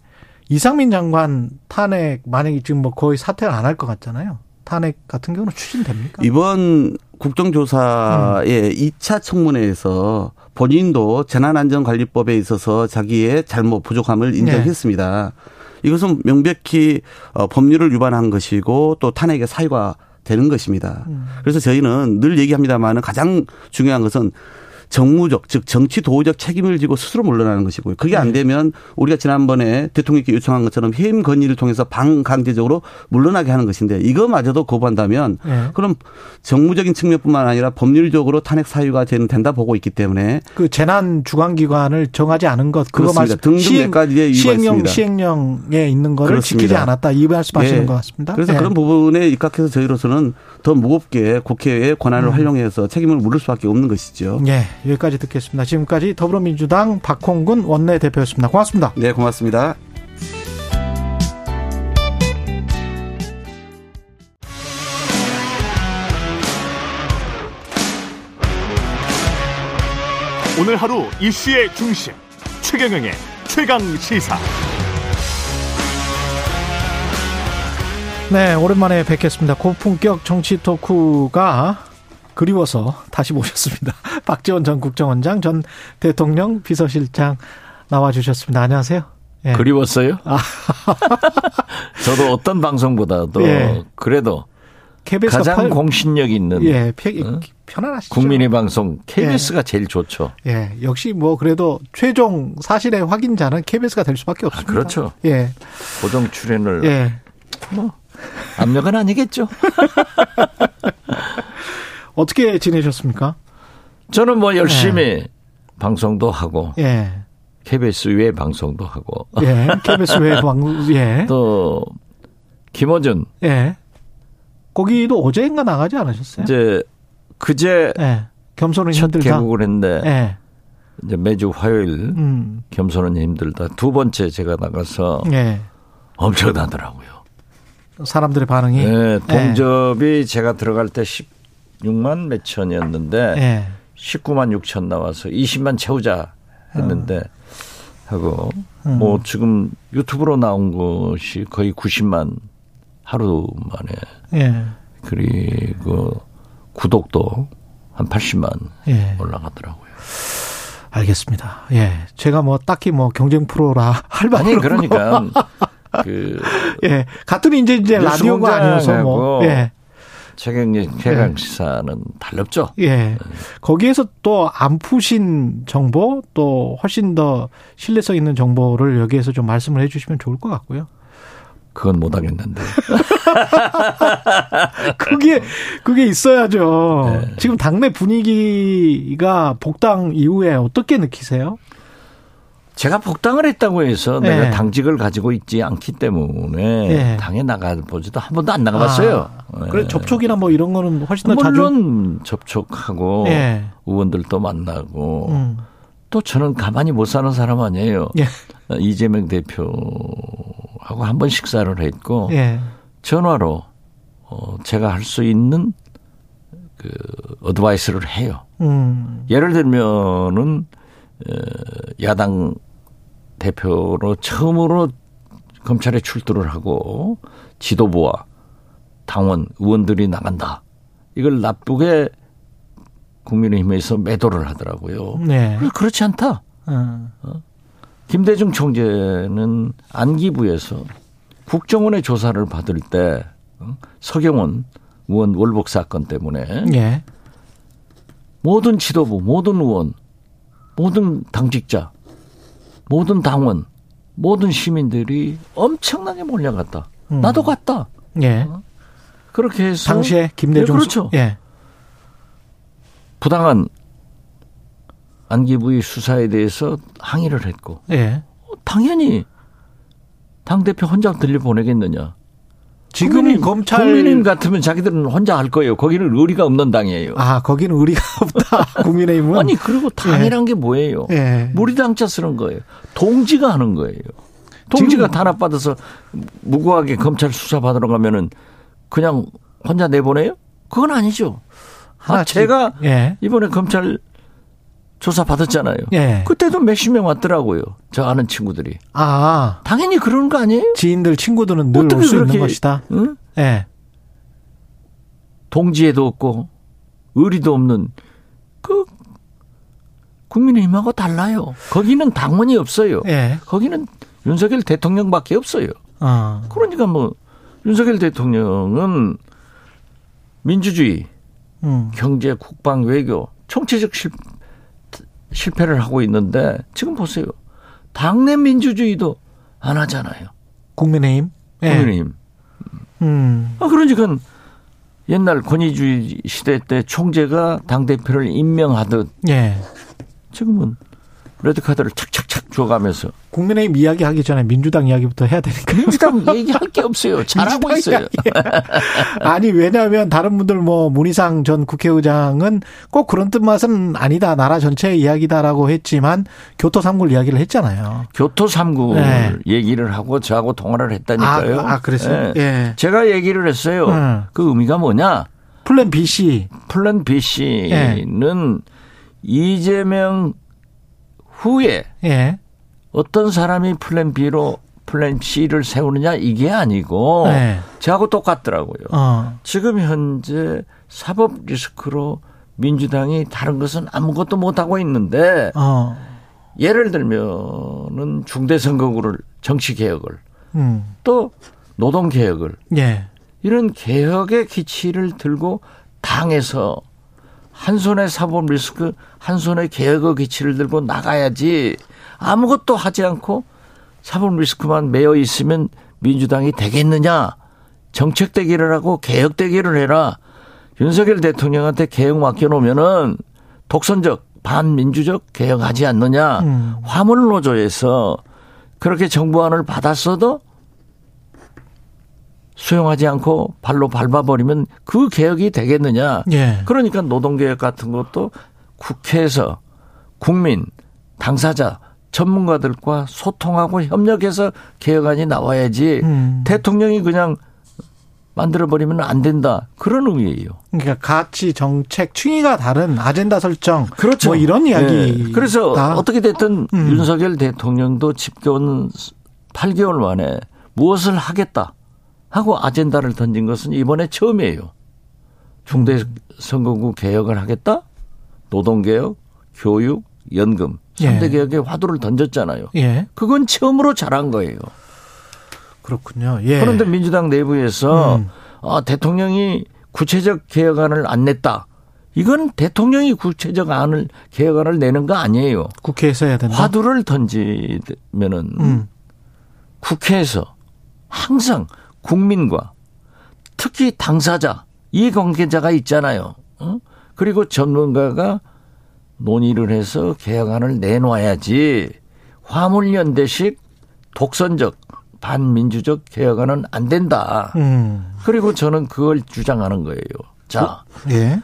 이상민 장관 탄핵 만약에 지금 뭐 거의 사퇴를 안 할 것 같잖아요. 탄핵 같은 경우는 추진됩니까? 이번 국정조사의 2차 청문회에서 본인도 재난안전관리법에 있어서 자기의 잘못 부족함을 인정했습니다. 이것은 명백히 어, 법률을 위반한 것이고 또 탄핵의 사유가 되는 것입니다. 그래서 저희는 늘 얘기합니다만 가장 중요한 것은 정무적 즉 정치 도의적 책임을 지고 스스로 물러나는 것이고요. 그게 안 되면 우리가 지난번에 대통령께 요청한 것처럼 해임 건의를 통해서 반강제적으로 물러나게 하는 것인데 이거마저도 거부한다면 예. 그럼 정무적인 측면뿐만 아니라 법률적으로 탄핵 사유가 되는 된다 보고 있기 때문에 그 재난 주관 기관을 정하지 않은 것 그거. 말씀 등등 몇 가지의 이유가 시행령. 시행령에 있는 거를 그렇습니다. 지키지 않았다 이 말씀하시는 예. 것 같습니다. 그래서 예. 그런 부분에 입각해서 저희로서는 더 무겁게 국회의 권한을 활용해서 책임을 물을 수밖에 없는 것이죠. 예, 여기까지 듣겠습니다. 지금까지 더불어민주당 박홍근 원내대표였습니다. 고맙습니다. 네, 고맙습니다. 오늘 하루 이슈의 중심 최경영의 최강 시사. 네, 오랜만에 뵙겠습니다. 고품격 정치 토크가 그리워서 다시 모셨습니다. 박지원 전 국정원장, 전 대통령 비서실장 나와주셨습니다. 안녕하세요. 예. 그리웠어요? 저도 어떤 방송보다도 예. 그래도 KBS 가 가장 편- 공신력 있는 예, 편- 어? 편안하시죠. 국민의 방송 KBS가 제일 좋죠. 예, 역시 뭐 그래도 최종 사실의 확인자는 KBS가 될 수밖에 없습니다. 그렇죠. 예, 고정 출연을 예. 뭐 압력은 아니겠죠. 어떻게 지내셨습니까? 저는 뭐 열심히 방송도 하고 예, KBS 외 방송도 하고 예. KBS 외 방, 예, 또 김어준 예. 거기도 어제인가 나가지 않으셨어요? 이제 그제 예. 겸손은 첫 힘들다. 개국을 했는데 예. 이제 매주 화요일 음. 겸손은 힘들다. 두 번째 제가 나가서 예. 엄청나더라고요. 사람들의 반응이. 네, 동접이 제가 들어갈 때 16만 몇 천이었는데 예. 19만 6천 나와서 20만 채우자 했는데 하고 음. 뭐 지금 유튜브로 나온 것이 거의 90만 하루 만에 예. 그리고 구독도 한 80만 예. 올라가더라고요. 알겠습니다. 예. 제가 뭐 딱히 뭐 경쟁 프로라 할 말이 아니 그러니까 그 예. 같은 이제 이제 라디오가 아니어서 뭐. 예. 최경영 최강 시사는 달렵죠. 예. 거기에서 또 안 푸신 정보 또 훨씬 더 신뢰성 있는 정보를 여기에서 좀 말씀을 해 주시면 좋을 것 같고요. 그건 못 하겠는데. 그게 그게 있어야죠. 네. 지금 당내 분위기가 복당 이후에 어떻게 느끼세요? 제가 복당을 했다고 해서 네. 내가 당직을 가지고 있지 않기 때문에 네. 당에 나가보지도 한 번도 안 나가봤어요. 아, 그래 접촉이나 뭐 이런 거는 훨씬 더 물론 자주 접촉하고 네. 의원들도 만나고 음. 또 저는 가만히 못 사는 사람 아니에요. 예. 이재명 대표하고 한 번 식사를 했고 예. 전화로 어 제가 할 수 있는 그 어드바이스를 해요. 음. 예를 들면은 야당 대표로 처음으로 검찰에 출두를 하고 지도부와 당원 의원들이 나간다. 이걸 나쁘게 국민의힘에서 매도를 하더라고요. 네. 그렇지 않다. 음. 어? 김대중 총재는 안기부에서 국정원의 조사를 받을 때 어? 서경원 의원 월북 사건 때문에 네. 모든 지도부, 모든 의원 모든 당직자, 모든 당원, 모든 시민들이 엄청나게 몰려갔다. 음. 나도 갔다. 예. 어? 그렇게 해서 당시에 김대중 네, 그렇죠. 예. 부당한 안기부의 수사에 대해서 항의를 했고, 예. 어, 당연히 당 대표 혼자 들려 보내겠느냐. 지금 국민의힘, 검찰 국민의힘 같으면 자기들은 혼자 할 거예요. 거기는 의리가 없는 당이에요. 아, 거기는 의리가 없다. 국민의힘은 아니 그리고 당이란 예. 게 뭐예요? 예. 무리당차 쓰는 거예요. 동지가 하는 거예요. 동지가 탄압 받아서 무고하게 검찰 수사 받으러 가면은 그냥 혼자 내보내요? 그건 아니죠. 아, 제가 예. 이번에 검찰 조사 받았잖아요. 예. 그때도 몇십 명 왔더라고요. 저 아는 친구들이. 아. 당연히 그런 거 아니에요? 지인들, 친구들은 늘 올 수 있는 것이다. 응? 예. 동지에도 없고, 의리도 없는, 그, 국민의힘하고 달라요. 거기는 당원이 없어요. 예. 거기는 윤석열 대통령밖에 없어요. 아. 그러니까 뭐, 윤석열 대통령은 민주주의, 음. 경제, 국방, 외교, 총체적 실, 실패를 하고 있는데 지금 보세요. 당내 민주주의도 안 하잖아요. 국민의힘? 네. 국민의힘. 음. 아, 그러니까 옛날 권위주의 시대 때 총재가 당대표를 임명하듯 예. 지금은 레드카드를 착착착 줘가면서. 국민의힘 이야기 하기 전에 민주당 이야기부터 해야 되니까. 민주당 얘기할 게 없어요. 잘하고 있어요. 아니, 왜냐하면 다른 분들 뭐 문희상 전 국회의장은 꼭 그런 뜻맛은 아니다. 나라 전체 이야기다라고 했지만 교토 삼굴 이야기를 했잖아요. 교토 삼굴 네. 얘기를 하고 저하고 통화를 했다니까요. 아, 아 그랬어요? 네. 예. 제가 얘기를 했어요. 음. 그 의미가 뭐냐? 플랜 BC. 플랜 BC는 예. 이재명 후에 예. 어떤 사람이 플랜 B로 플랜 C를 세우느냐 이게 아니고 네. 저하고 똑같더라고요. 어. 지금 현재 사법 리스크로 민주당이 다른 것은 아무것도 못 하고 있는데 어. 예를 들면은 중대 선거구를 정치 개혁을 음. 또 노동 개혁을 예. 이런 개혁의 기치를 들고 당에서 한 손에 사법 리스크, 한 손에 개혁의 기치를 들고 나가야지 아무것도 하지 않고 사법 리스크만 매여 있으면 민주당이 되겠느냐. 정책 대기를 하고 개혁 대기를 해라. 윤석열 대통령한테 개혁 맡겨놓으면은 독선적, 반민주적 개혁하지 않느냐. 음. 화물노조에서 그렇게 정부안을 받았어도 수용하지 않고 발로 밟아버리면 그 개혁이 되겠느냐. 예. 그러니까 노동개혁 같은 것도 국회에서 국민, 당사자, 전문가들과 소통하고 협력해서 개혁안이 나와야지 음. 대통령이 그냥 만들어버리면 안 된다. 그런 의미예요. 그러니까 가치, 정책, 충의가 다른 아젠다 설정. 그렇죠. 뭐 이런 이야기. 네. 그래서 어떻게 됐든 음. 윤석열 대통령도 집권 8개월 만에 무엇을 하겠다. 하고 아젠다를 던진 것은 이번에 처음이에요. 중대 선거구 개혁을 하겠다? 노동개혁, 교육, 연금. 3대 예. 개혁에 화두를 던졌잖아요. 예. 그건 처음으로 잘한 거예요. 그렇군요. 예. 그런데 민주당 내부에서 음. 아, 대통령이 구체적 개혁안을 안 냈다. 이건 대통령이 구체적 안을 개혁안을 내는 거 아니에요. 국회에서 해야 된다. 화두를 던지면은 음. 국회에서 항상 국민과 특히 당사자 이관계자가 있잖아요. 어? 그리고 전문가가 논의를 해서 개혁안을 내놓아야지 화물연대식 독선적 반민주적 개혁안은 안 된다. 음. 그리고 저는 그걸 주장하는 거예요. 자, 어? 예.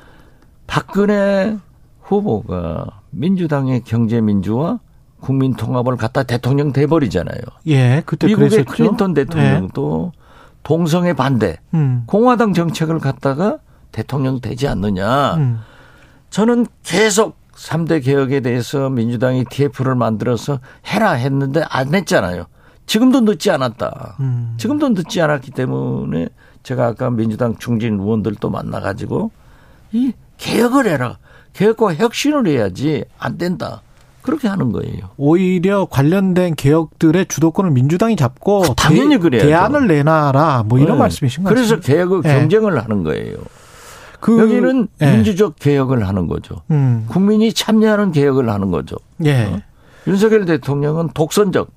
박근혜 후보가 민주당의 경제민주화 국민 통합을 갖다 대통령 돼버리잖아요. 예, 그때 미국의 그랬었죠. 클린턴 대통령도 예. 동성애 반대, 음. 공화당 정책을 갖다가 대통령 되지 않느냐. 음. 저는 계속 3대 개혁에 대해서 민주당이 TF를 만들어서 해라 했는데 안 했잖아요. 지금도 늦지 않았다. 음. 지금도 늦지 않았기 때문에 제가 아까 민주당 중진 의원들도 만나가지고 이 개혁을 해라. 개혁과 혁신을 해야지 안 된다. 그렇게 하는 거예요. 오히려 관련된 개혁들의 주도권을 민주당이 잡고 그 당연히 그래요. 대안을 내놔라 뭐 이런 네. 말씀이신 거죠. 그래서 개혁을 네. 경쟁을 하는 거예요. 그 여기는 네. 민주적 개혁을 하는 거죠. 음. 국민이 참여하는 개혁을 하는 거죠. 예. 어? 윤석열 대통령은 독선적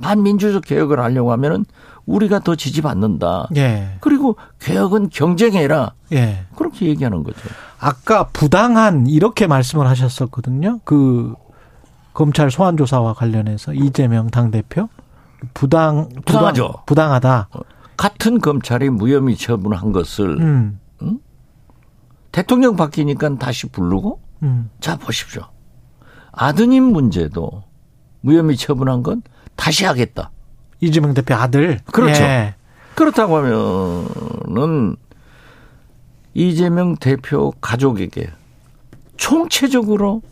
반민주적 개혁을 하려고 하면은 우리가 더 지지받는다. 예. 그리고 개혁은 경쟁해라. 예. 그렇게 얘기하는 거죠. 아까 부당한 이렇게 말씀을 하셨었거든요. 그 검찰 소환 조사와 관련해서 이재명 당 대표 부당 부당하죠. 부당, 부당하다. 같은 검찰이 무혐의 처분한 것을 음. 응? 대통령 바뀌니까 다시 부르고 음. 자 보십시오. 아드님 문제도 무혐의 처분한 건 다시 하겠다. 이재명 대표 아들. 그렇죠. 예. 그렇다고 하면은 이재명 대표 가족에게 총체적으로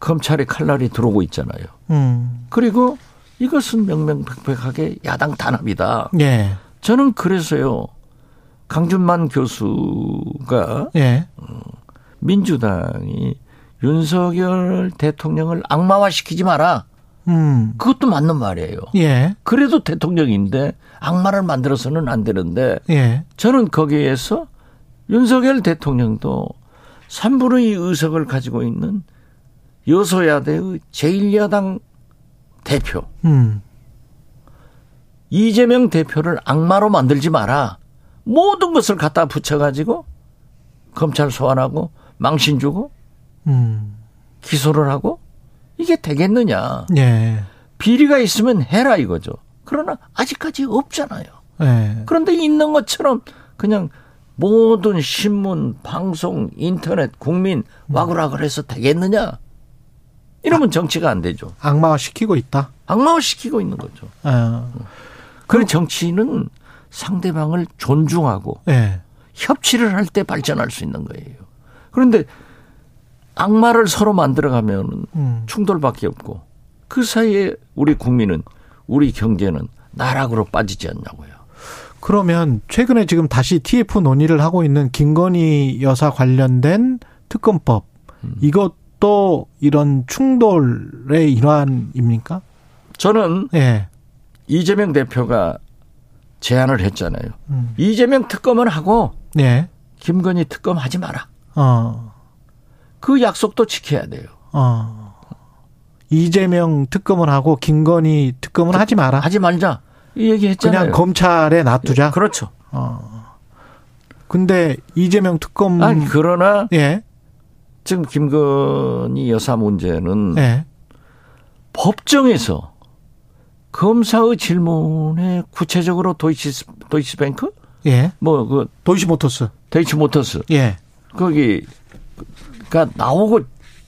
검찰의 칼날이 들어오고 있잖아요. 음. 그리고 이것은 명명백백하게 야당 탄압이다. 예. 저는 그래서요. 강준만 교수가 예. 어, 민주당이 윤석열 대통령을 악마화시키지 마라. 음. 그것도 맞는 말이에요. 예. 그래도 대통령인데 악마를 만들어서는 안 되는데 예. 저는 거기에서 윤석열 대통령도 3분의 2 의석을 가지고 있는 여소야대의 제1야당 대표. 음. 이재명 대표를 악마로 만들지 마라. 모든 것을 갖다 붙여가지고 검찰 소환하고 망신 주고 음. 기소를 하고 이게 되겠느냐. 예. 비리가 있으면 해라 이거죠. 그러나 아직까지 없잖아요. 예. 그런데 있는 것처럼 그냥 모든 신문, 방송, 인터넷, 국민 와글와글 해서 되겠느냐? 이러면 아, 정치가 안 되죠. 악마화 시키고 있다? 악마화 시키고 있는 거죠. 아. 그 정치는 상대방을 존중하고 네. 협치를 할 때 발전할 수 있는 거예요. 그런데 악마를 서로 만들어가면 음. 충돌밖에 없고 그 사이에 우리 국민은 우리 경제는 나락으로 빠지지 않냐고요. 그러면 최근에 지금 다시 TF 논의를 하고 있는 김건희 여사 관련된 특검법 음. 이것도 이런 충돌의 일환입니까? 저는 예. 이재명 대표가 제안을 했잖아요. 음. 이재명 특검은 하고 예. 김건희 특검 하지 마라. 어. 그 약속도 지켜야 돼요. 어. 이재명 특검을 하고 김건희 특검은 하지 마라. 하지 말자. 이 얘기 했잖아요. 그냥 검찰에 놔두자. 예, 그렇죠. 어. 근데 이재명 특검 아니 그러나 예. 지금 김건희 여사 문제는 예. 법정에서 검사의 질문에 구체적으로 도이치 도이치뱅크 예. 뭐그 도이치모터스 도이치모터스 예. 거기 가 나오고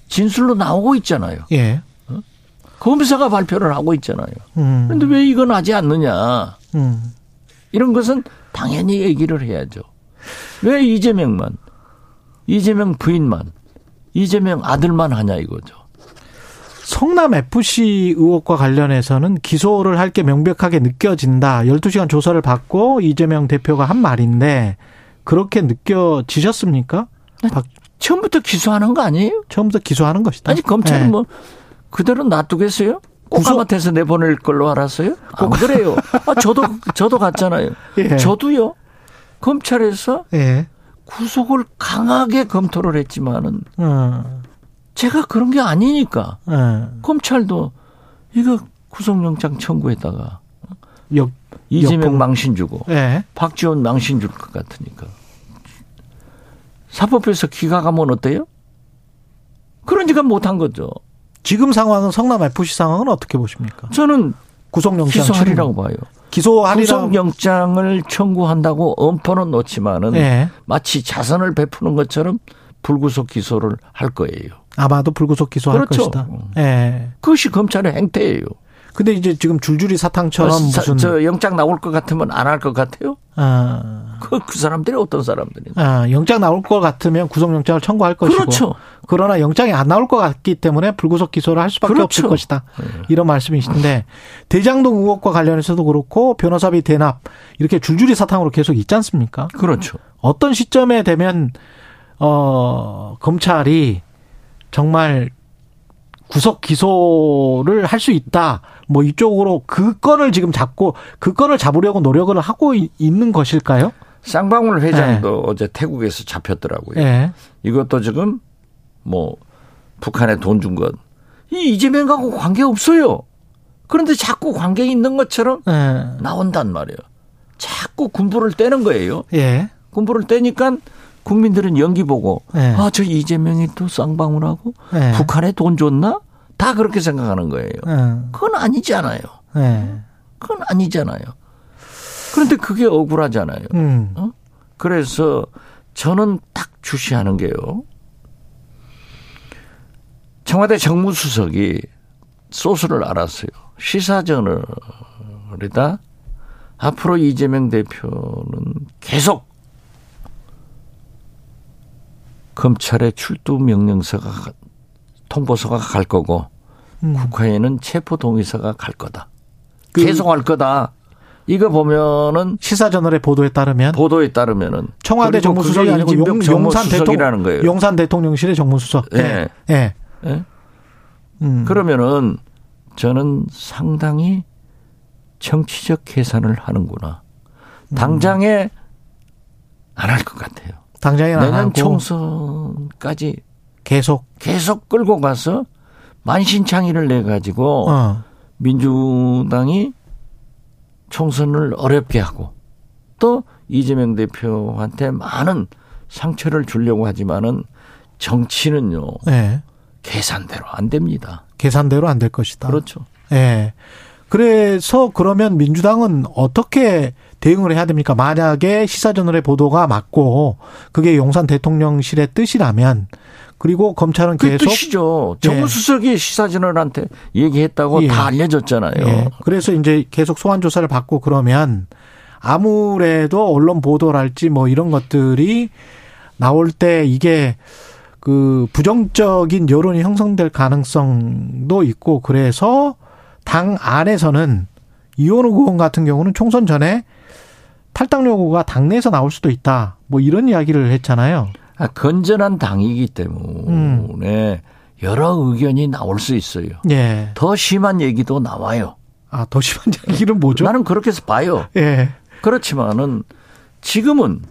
진술로 나오고 있잖아요. 예. 검사가 발표를 하고 있잖아요. 음. 그런데 왜 이건 하지 않느냐. 음. 이런 것은 당연히 얘기를 해야죠. 왜 이재명만, 이재명 부인만, 이재명 아들만 하냐 이거죠. 성남 FC 의혹과 관련해서는 기소를 할 게 명백하게 느껴진다. 12시간 조사를 받고 이재명 대표가 한 말인데 그렇게 느껴지셨습니까? 처음부터 기소하는 거 아니에요? 처음부터 기소하는 것이다. 아니 검찰은 네. 뭐 그대로 놔두겠어요? 꼭한테서 내보낼 걸로 알았어요? 안 그래요. 아, 저도, 저도 갔잖아요. 예. 저도요. 검찰에서 예. 구속을 강하게 검토를 했지만은, 어. 제가 그런 게 아니니까. 예. 검찰도 이거 구속영장 청구했다가, 역, 이재명 역봉. 망신 주고, 예. 박지원 망신 줄 것 같으니까. 사법부에서 기각하면 어때요? 그러니까 못한 거죠. 지금 상황은 성남 FC 상황은 어떻게 보십니까? 저는 구속영장 기소하리라고 봐요. 기소하리라고 구속영장을 청구한다고 엄포는 놓지만은 네. 마치 자선을 베푸는 것처럼 불구속 기소를 할 거예요. 아마도 불구속 기소할 그렇죠. 것이다. 네. 그것이 검찰의 행태예요. 근데 이제 지금 줄줄이 사탕처럼 어, 무슨 저 영장 나올 것 같으면 안 할 것 같아요? 아. 그, 그 사람들이 어떤 사람들이? 아, 영장 나올 것 같으면 구속영장을 청구할 것이고. 그렇죠. 그러나 영장이 안 나올 것 같기 때문에 불구속 기소를 할 수밖에 그렇죠. 없을 것이다. 네. 이런 말씀이신데 대장동 의혹과 관련해서도 그렇고 변호사비 대납 이렇게 줄줄이 사탕으로 계속 있지 않습니까? 그렇죠. 어떤 시점에 되면 어 검찰이 정말 구속 기소를 할 수 있다. 뭐 이쪽으로 그 건을 지금 잡고 그 건을 잡으려고 노력을 하고 있는 것일까요? 쌍방울 회장도 네. 어제 태국에서 잡혔더라고요. 네. 이것도 지금 뭐 북한에 돈준 것. 이 이재명하고 관계 없어요. 그런데 자꾸 관계 있는 것처럼 네. 나온단 말이에요. 자꾸 군부를 떼는 거예요. 예. 군부를 떼니까 국민들은 연기 보고 네. 아저 이재명이 또 쌍방울하고 네. 북한에 돈 줬나? 다 그렇게 생각하는 거예요. 네. 그건 아니잖아요. 네. 그건 아니잖아요. 그런데 그게 억울하잖아요. 음. 어? 그래서 저는 딱 주시하는 게요. 청와대 정무수석이 소스를 알았어요. 시사저널이다. 앞으로 이재명 대표는 계속 검찰의 출두 명령서가 통보서가 갈 거고 음. 국회에는 체포 동의서가 갈 거다. 그 계속 할 거다. 이거 보면은 시사저널의 보도에 따르면 보도에 따르면은 청와대 정무수석이 아니고 용, 용산 대통령 거예요. 용산 대통령실의 정무수석. 예. 예. 예. 예? 음. 그러면은 저는 상당히 정치적 계산을 하는구나. 당장에 안 할 것 같아요. 당장에 내년 총선까지 계속 계속 끌고 가서 만신창이를 내 가지고 어. 민주당이 총선을 어렵게 하고 또 이재명 대표한테 많은 상처를 주려고 하지만은 정치는요. 네. 계산대로 안 됩니다. 계산대로 안 될 것이다. 그렇죠. 예. 네. 그래서 그러면 민주당은 어떻게 대응을 해야 됩니까? 만약에 시사저널의 보도가 맞고 그게 용산 대통령실의 뜻이라면 그리고 검찰은 그 계속 뜻이죠. 정무 수석이 예. 시사저널한테 얘기했다고 예. 다 알려졌잖아요. 예. 그래서 이제 계속 소환 조사를 받고 그러면 아무래도 언론 보도랄지 뭐 이런 것들이 나올 때 이게 그 부정적인 여론이 형성될 가능성도 있고 그래서 당 안에서는 이원우 의원 같은 경우는 총선 전에 탈당 요구가 당내에서 나올 수도 있다. 뭐 이런 이야기를 했잖아요. 아, 건전한 당이기 때문에 음. 여러 의견이 나올 수 있어요. 예. 더 심한 얘기도 나와요. 아, 더 심한 얘기는 뭐죠? 나는 그렇게 해서 봐요. 예. 그렇지만은 지금은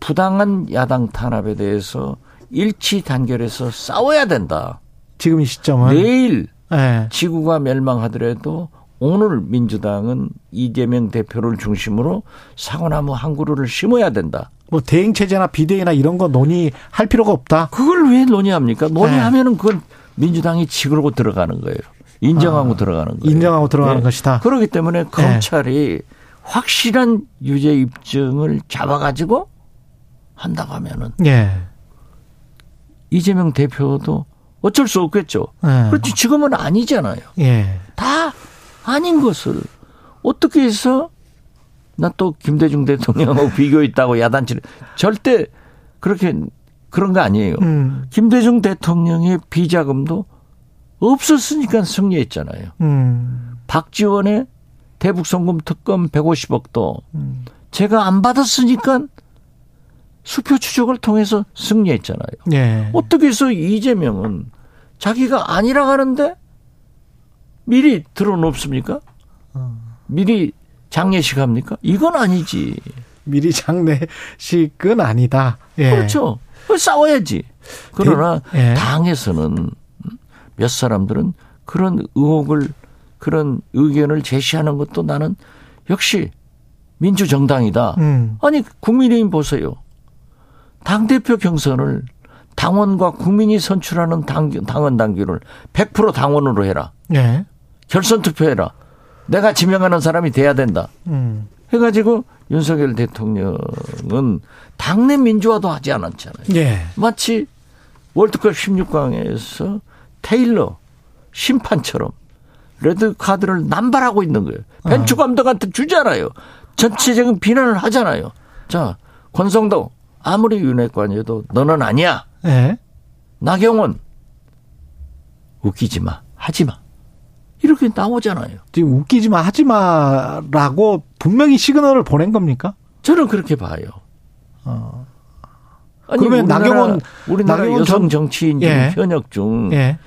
부당한 야당 탄압에 대해서 일치 단결해서 싸워야 된다. 지금 이 시점은 내일 네. 지구가 멸망하더라도 오늘 민주당은 이재명 대표를 중심으로 사과나무 한 그루를 심어야 된다. 뭐 대행 체제나 비대위나 이런 거 논의할 필요가 없다. 그걸 왜 논의합니까? 논의하면은 그건 민주당이 지그러고 들어가는 거예요. 인정하고 아, 들어가는 거예요. 인정하고 들어가는 네. 것이다. 그렇기 때문에 검찰이 네. 확실한 유죄 입증을 잡아가지고 한다고 하면은 네. 이재명 대표도 어쩔 수 없겠죠. 네. 그렇지 지금은 아니잖아요. 예. 다 아닌 것을 어떻게 해서 나 또 김대중 대통령하고 비교했다고 야단치는 절대 그렇게 그런 거 아니에요. 음. 김대중 대통령의 비자금도 없었으니까 승리했잖아요. 음. 박지원의 대북송금 특검 150억도 음. 제가 안 받았으니까 수표 추적을 통해서 승리했잖아요. 네. 어떻게 해서 이재명은 자기가 아니라 하는데 미리 들어놓습니까? 미리 장례식 합니까? 이건 아니지. 미리 장례식은 아니다. 예. 그렇죠. 싸워야지. 그러나 예. 당에서는 몇 사람들은 그런 의혹을 그런 의견을 제시하는 것도 나는 역시 민주정당이다. 음. 아니 국민의힘 보세요. 당 대표 경선을 당원과 국민이 선출하는 당, 당원 당규를 100% 당원으로 해라. 예. 결선 투표해라. 내가 지명하는 사람이 돼야 된다. 음. 해가지고 윤석열 대통령은 당내 민주화도 하지 않았잖아요. 예. 마치 월드컵 16강에서 테일러 심판처럼 레드 카드를 남발하고 있는 거예요. 벤투 어. 감독한테 주잖아요. 전체적인 비난을 하잖아요. 자, 권성동 아무리 윤핵관이어도 너는 아니야. 예. 나경원 웃기지 마. 하지 마. 이렇게 나오잖아요. 지금 웃기지 마, 하지 마라고 분명히 시그널을 보낸 겁니까? 저는 그렇게 봐요. 어. 아니, 그러면 우리나라, 나경원 우리나라 나경원 여성 정치인 중 예. 현역 중 예.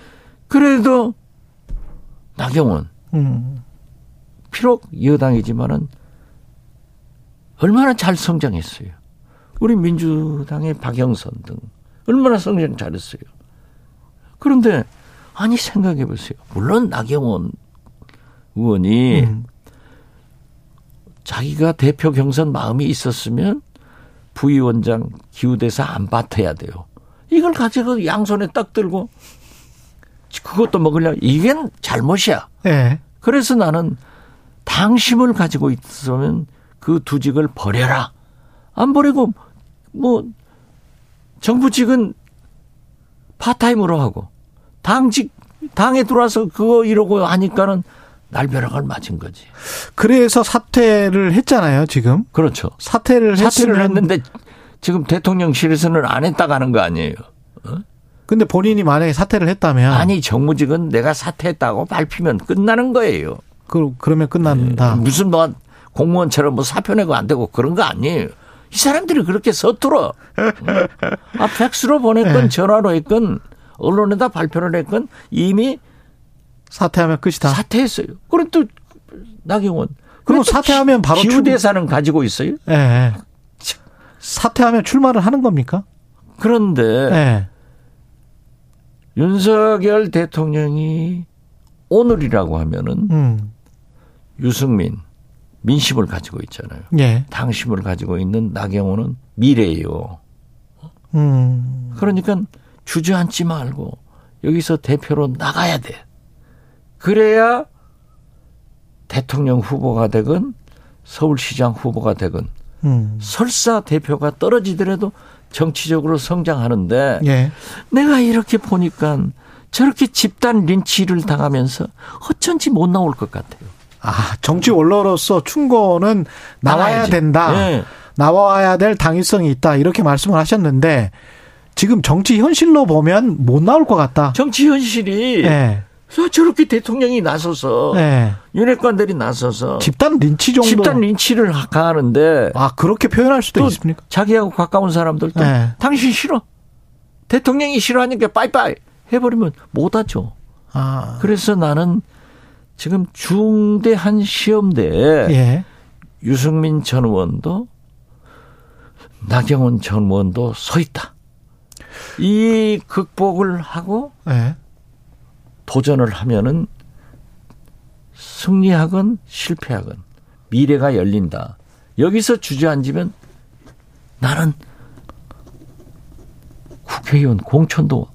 그래도 나경원 음. 비록 여당이지만은 얼마나 잘 성장했어요. 우리 민주당의 박영선 등 얼마나 성장 잘했어요. 그런데 아니 생각해 보세요. 물론 나경원 의원이 음. 자기가 대표 경선 마음이 있었으면 부위원장 기후대사 안 받아야 돼요. 이걸 가지고 양손에 딱 들고 그것도 먹으려 이게 잘못이야. 네. 그래서 나는 당심을 가지고 있으면 그 두 직을 버려라. 안 버리고 뭐 정부직은 파타임으로 하고 당직 당에 들어와서 그거 이러고 하니까는 날벼락을 맞은 거지. 그래서 사퇴를 했잖아요, 지금. 그렇죠. 사퇴를 사퇴를 했는데 지금 대통령실에서는 안 했다 가는 거 아니에요. 어? 근데 본인이 만약에 사퇴를 했다면 아니 정무직은 내가 사퇴했다고 밝히면 끝나는 거예요. 그 그러면 끝난다. 네. 무슨 뭐 공무원처럼 뭐 사표 내고 안 되고 그런 거 아니에요. 이 사람들이 그렇게 서툴어. 아 팩스로 보냈건 네. 전화로 했건 언론에다 발표를 했건 이미 사퇴하면 끝이다. 사퇴했어요. 그럼 또 나경원. 그럼 사퇴하면 바로 기후 대사는 가지고 있어요? 예. 네. 사퇴하면 출마를 하는 겁니까? 그런데 네. 윤석열 대통령이 오늘이라고 하면은 음. 유승민 민심을 가지고 있잖아요. 예. 당심을 가지고 있는 나경원은 미래예요. 음. 그러니까 주저앉지 말고 여기서 대표로 나가야 돼. 그래야 대통령 후보가 되건 서울시장 후보가 되건 음. 설사 대표가 떨어지더라도 정치적으로 성장하는데 예. 내가 이렇게 보니까 저렇게 집단 린치를 당하면서 어쩐지 못 나올 것 같아요. 아, 정치 원로로서 충고는 나와야 나와야지. 된다. 네. 나와야 될 당위성이 있다. 이렇게 말씀을 하셨는데 지금 정치 현실로 보면 못 나올 것 같다. 정치 현실이 네. 저렇게 대통령이 나서서 네. 윤핵관들이 나서서 집단 린치 정도 집단 린치를 가하는데 아 그렇게 표현할 수도 있습니까? 자기하고 가까운 사람들도 네. 당신 싫어 대통령이 싫어하니까 빠이빠이 해버리면 못하죠. 아. 그래서 나는 지금 중대 한 시험대에 예. 유승민 전 의원도 나경원 전 의원도 서 있다. 이 극복을 하고 예. 도전을 하면은 승리하건 실패하건 미래가 열린다. 여기서 주저앉으면 나는 국회의원 공천도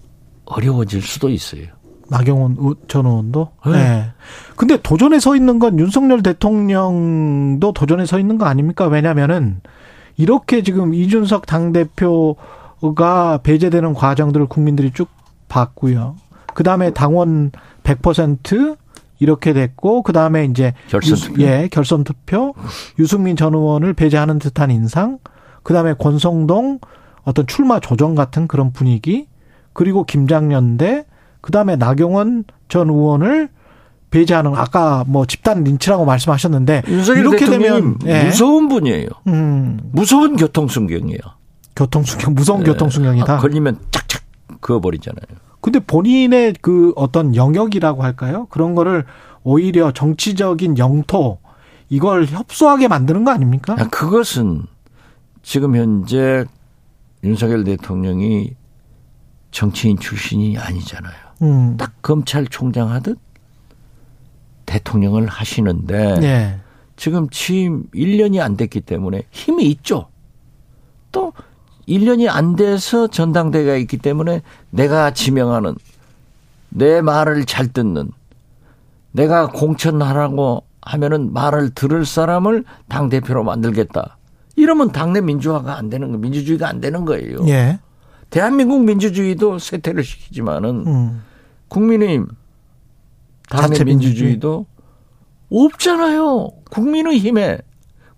어려워질 수도 있어요. 나경원 전 의원도? 네. 네. 근데 도전에 서 있는 건 윤석열 대통령도 도전에 서 있는 거 아닙니까? 왜냐면은 이렇게 지금 이준석 당 대표가 배제되는 과정들을 국민들이 쭉 봤고요. 그 다음에 당원 100% 이렇게 됐고, 그 다음에 이제. 결선 투표. 예, 결선 투표. 유승민 전 의원을 배제하는 듯한 인상. 그 다음에 권성동 어떤 출마 조정 같은 그런 분위기. 그리고 김장년대 그다음에 나경원 전 의원을 배제하는 아까 뭐 집단 린치라고 말씀하셨는데 이렇게 되면 예. 무서운 분이에요. 음. 무서운 교통순경이에요. 교통순경 무서운 네. 교통순경이다. 아, 걸리면 짝짝 그어버리잖아요. 근데 본인의 그 어떤 영역이라고 할까요? 그런 거를 오히려 정치적인 영토 이걸 협소하게 만드는 거 아닙니까? 그것은 지금 현재 윤석열 대통령이 정치인 출신이 아니잖아요. 음. 딱 검찰총장 하듯 대통령을 하시는데 네. 지금 취임 1년이 안 됐기 때문에 힘이 있죠. 또 1년이 안 돼서 전당대회가 있기 때문에 내가 지명하는 내 말을 잘 듣는 내가 공천하라고 하면은 말을 들을 사람을 당 대표로 만들겠다. 이러면 당내 민주화가 안 되는 거, 민주주의가 안 되는 거예요. 예. 대한민국 민주주의도 쇠퇴를 시키지만은 음. 국민의힘 당내 민주주의도 없잖아요. 국민의힘에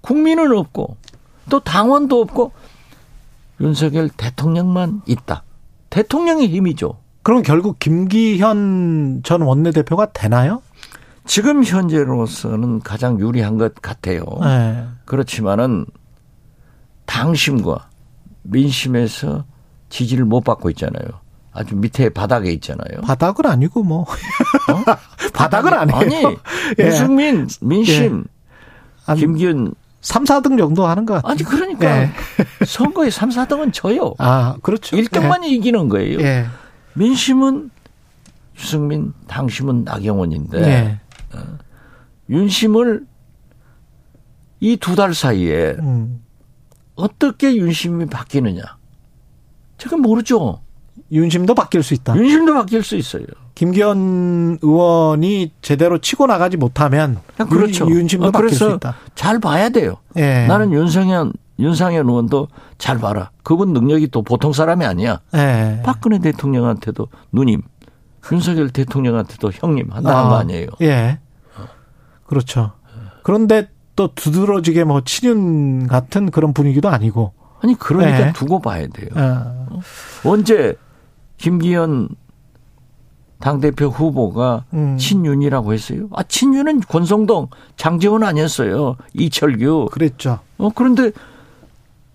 국민은 없고 또 당원도 없고 윤석열 대통령만 있다. 대통령의 힘이죠. 그럼 결국 김기현 전 원내대표가 되나요? 지금 현재로서는 가장 유리한 것 같아요. 네. 그렇지만은 당심과 민심에서 지지를 못 받고 있잖아요. 아주 밑에 바닥에 있잖아요. 바닥은 아니고 뭐. 어? 바닥은 아니에요. 아니, 예. 유승민, 민심, 예. 김기현 3, 4등 정도 하는 것 같아요. 아니, 그러니까. 예. 선거에 3, 4등은 져요. 아, 그렇죠. 1등만 예. 이기는 거예요. 예. 민심은 유승민, 당심은 나경원인데, 예. 어, 윤심을 이 두 달 사이에 음. 어떻게 윤심이 바뀌느냐. 제가 모르죠. 윤심도 바뀔 수 있다. 윤심도 바뀔 수 있어요. 김기현 의원이 제대로 치고 나가지 못하면 그렇죠. 윤, 심도 어, 바뀔 수 있다. 잘 봐야 돼요. 예. 나는 윤상현 윤상현 의원도 잘 봐라. 그분 능력이 또 보통 사람이 아니야. 예. 박근혜 대통령한테도 누님, 윤석열 대통령한테도 형님 한다는 아, 거 아니에요. 예. 그렇죠. 그런데 또 두드러지게 뭐 친윤 같은 그런 분위기도 아니고. 아니 그러니까 예. 두고 봐야 돼요. 어. 언제 김기현 당대표 후보가 음. 친윤이라고 했어요. 아, 친윤은 권성동, 장재원 아니었어요. 이철규. 그랬죠. 어, 그런데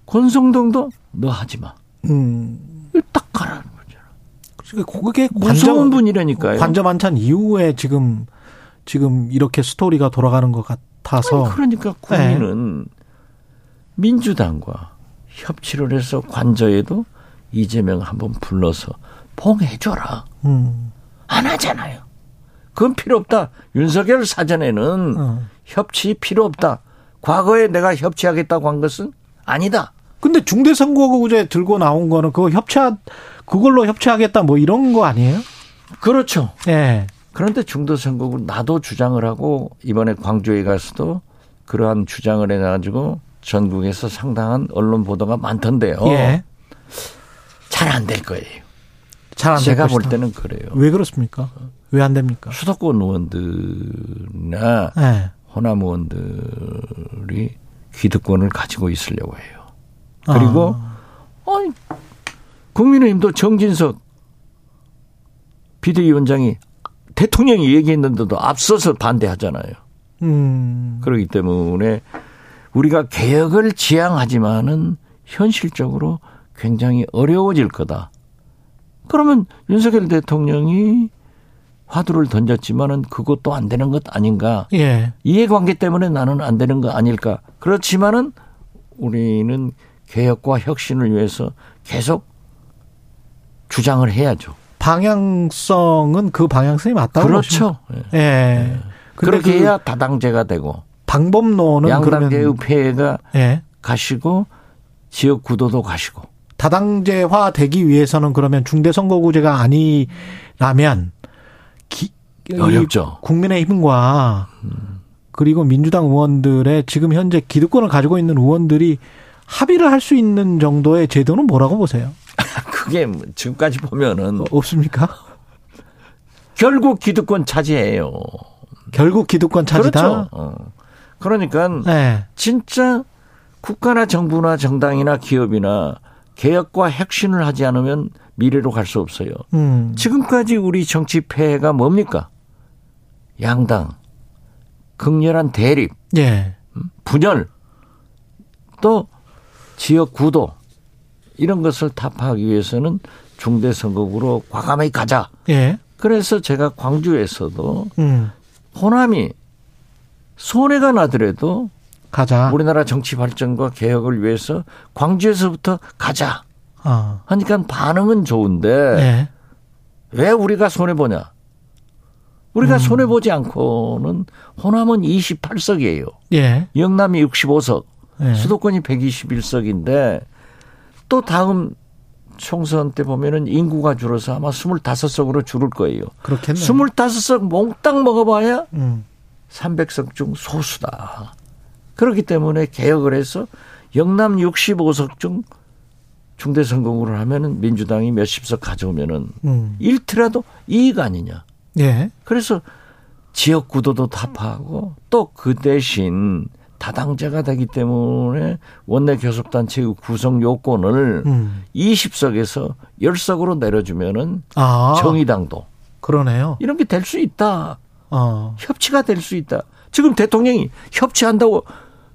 권성동도 너 하지 마. 음. 딱 가라는 거잖아. 그러니까 그게 무서운 분이라니까요. 관저 만찬 이후에 지금 지금 이렇게 스토리가 돌아가는 것 같아서. 아니, 그러니까 국민은 네. 민주당과 협치를 해서 관저에도 이재명 한번 불러서 봉해줘라. 음. 안 하잖아요. 그건 필요 없다. 윤석열 사전에는 어. 협치 필요 없다. 과거에 내가 협치하겠다고 한 것은 아니다. 근데 중대선거구제 들고 나온 거는 그거 협치하 그걸로 협치하겠다 뭐 이런 거 아니에요? 그렇죠. 예. 네. 그런데 중도선거구 나도 주장을 하고 이번에 광주에 가서도 그러한 주장을 해가지고 전국에서 상당한 언론 보도가 많던데요. 예. 잘안 될 거예요. 잘안 제가 볼 때는 그래요. 왜 그렇습니까? 왜 안 됩니까? 수도권 의원들이나 네. 호남 의원들이 기득권을 가지고 있으려고 해요. 그리고 아. 아니, 국민의힘도 정진석 비대위원장이 대통령이 얘기했는데도 앞서서 반대하잖아요. 음. 그렇기 때문에 우리가 개혁을 지향하지만은 현실적으로 굉장히 어려워질 거다. 그러면 윤석열 대통령이 화두를 던졌지만은 그것도 안 되는 것 아닌가. 예. 이해관계 때문에 나는 안 되는 거 아닐까. 그렇지만은 우리는 개혁과 혁신을 위해서 계속 주장을 해야죠. 방향성은 그 방향성이 맞다고 그렇죠. 예. 예. 그렇게 그 해야 다당제가 되고 방법론은 양당제의 폐해가 예. 가시고 지역 구도도 가시고 다당제화 되기 위해서는 그러면 중대선거구제가 아니라면 기, 어렵죠. 국민의힘과 그리고 민주당 의원들의 지금 현재 기득권을 가지고 있는 의원들이 합의를 할 수 있는 정도의 제도는 뭐라고 보세요? 그게 뭐 지금까지 보면은 어, 없습니까? 결국 기득권 차지해요. 결국 기득권 차지다. 그렇죠. 어. 그러니까 네. 진짜 국가나 정부나 정당이나 기업이나 개혁과 혁신을 하지 않으면 미래로 갈 수 없어요. 음. 지금까지 우리 정치 폐해가 뭡니까? 양당, 극렬한 대립, 예. 음, 분열, 또 지역 구도 이런 것을 타파하기 위해서는 중대 선거구로 과감하게 가자. 예. 그래서 제가 광주에서도 음. 호남이 손해가 나더라도 가자. 우리나라 정치 발전과 개혁을 위해서 광주에서부터 가자. 어. 하니까 반응은 좋은데 네. 왜 우리가 손해 보냐? 우리가 음. 손해 보지 않고는 호남은 28석이에요. 예. 영남이 65석, 예. 수도권이 121석인데 또 다음 총선 때 보면은 인구가 줄어서 아마 25석으로 줄을 거예요. 그렇겠네. 25석 몽땅 먹어봐야 음. 300석 중 소수다. 그렇기 때문에 개혁을 해서 영남 65석 중 중대 선거구를 하면은 민주당이 몇십 석 가져오면은 음. 일트라도 이익 아니냐. 예. 그래서 지역 구도도 타파하고 또 그 대신 다당제가 되기 때문에 원내 교섭단체의 구성 요건을 음. 20석에서 10석으로 내려주면은 아. 정의당도 그러네요. 이런 게 될 수 있다. 어. 협치가 될 수 있다. 지금 대통령이 협치한다고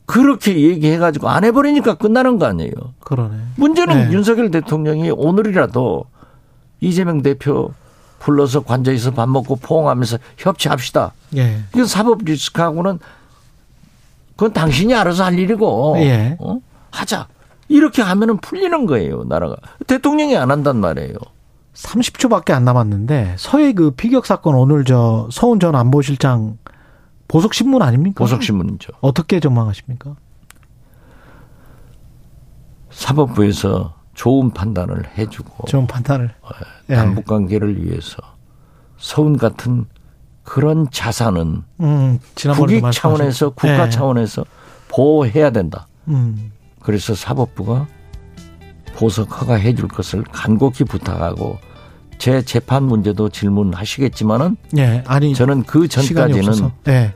그렇게 얘기해가지고 안 해버리니까 끝나는 거 아니에요. 그러네. 문제는 네. 윤석열 대통령이 오늘이라도 이재명 대표 불러서 관저에서 밥 먹고 포옹하면서 협치합시다. 예. 이건 사법 리스크하고는 그건 당신이 알아서 할 일이고 예. 어? 하자. 이렇게 하면은 풀리는 거예요, 나라가. 대통령이 안 한단 말이에요. 30초밖에 안 남았는데 서해 그 피격 사건 오늘 저 서훈 전 안보실장 보석 신문 아닙니까? 보석 신문이죠. 어떻게 전망하십니까? 사법부에서 좋은 판단을 해주고 좋은 판단을 예. 남북 관계를 위해서 서운 같은 그런 자산은 음, 국익 차원에서 국가 예. 차원에서 보호해야 된다. 음. 그래서 사법부가 보석 허가해 줄 것을 간곡히 부탁하고 제 재판 문제도 질문하시겠지만은 예, 아니 저는 그 전까지는 예.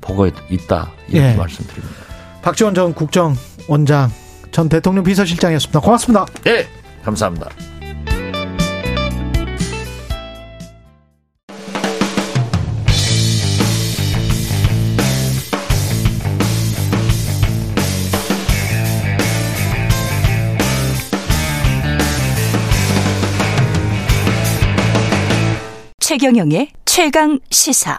보고 있다 이렇게 예. 말씀드립니다. 박지원 전 국정원장 전 대통령 비서실장이었습니다. 고맙습니다. 네, 감사합니다. 최경영의 최강 시사.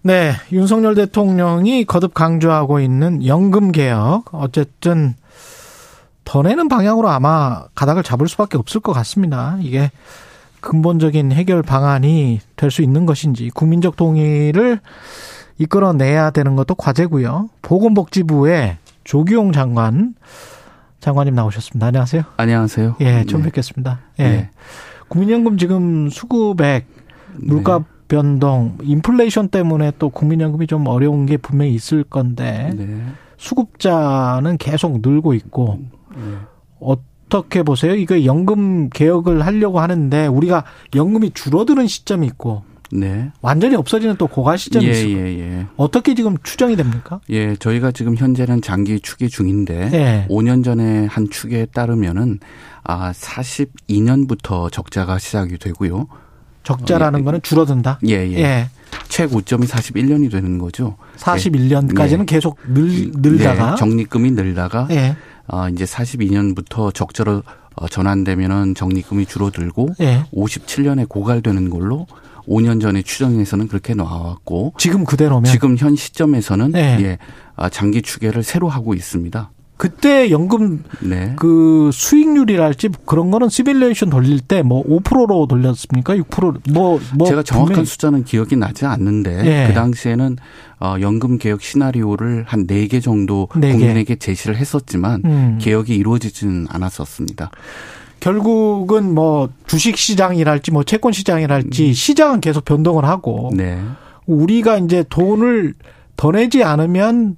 네, 윤석열 대통령이 거듭 강조하고 있는 연금 개혁 어쨌든 더 내는 방향으로 아마 가닥을 잡을 수밖에 없을 것 같습니다. 이게 근본적인 해결 방안이 될 수 있는 것인지 국민적 동의를 이끌어내야 되는 것도 과제고요. 보건복지부의 조기용 장관 장관님 나오셨습니다. 안녕하세요. 안녕하세요. 예, 처음 네. 뵙겠습니다. 예. 네. 국민연금 지금 수급액 물가 네. 변동, 인플레이션 때문에 또 국민연금이 좀 어려운 게 분명히 있을 건데 네. 수급자는 계속 늘고 있고 네. 어떻게 보세요? 이거 연금 개혁을 하려고 하는데 우리가 연금이 줄어드는 시점이 있고 네. 완전히 없어지는 또 고갈 시점이 예, 있어요. 예, 예. 어떻게 지금 추정이 됩니까? 예, 저희가 지금 현재는 장기 추계 중인데 예. 5년 전에 한 추계에 따르면은 아 42년부터 적자가 시작이 되고요. 적자라는 어, 예. 거는 줄어든다. 예, 예. 예. 최고점이 41년이 되는 거죠. 41년까지는 예. 계속 늘, 늘다가 예. 적립금이 늘다가 예. 어, 이제 42년부터 적자로 어, 전환되면은 적립금이 줄어들고 예. 57년에 고갈되는 걸로 5년 전에 추정에서는 그렇게 나왔고 지금 그대로면 지금 현 시점에서는 예, 예 아, 장기 추계를 새로 하고 있습니다. 그때 연금 네. 그 수익률이랄지 그런 거는 시뮬레이션 돌릴 때 뭐 5%로 돌렸습니까? 6%뭐 뭐 제가 정확한 분명히. 숫자는 기억이 나지 않는데 예. 그 당시에는 어 연금 개혁 시나리오를 한 4개 정도 4개. 국민에게 제시를 했었지만 음. 개혁이 이루어지지는 않았었습니다. 결국은 뭐 주식 시장이랄지 뭐 채권 시장이랄지 음. 시장은 계속 변동을 하고 네. 우리가 이제 돈을 더 내지 않으면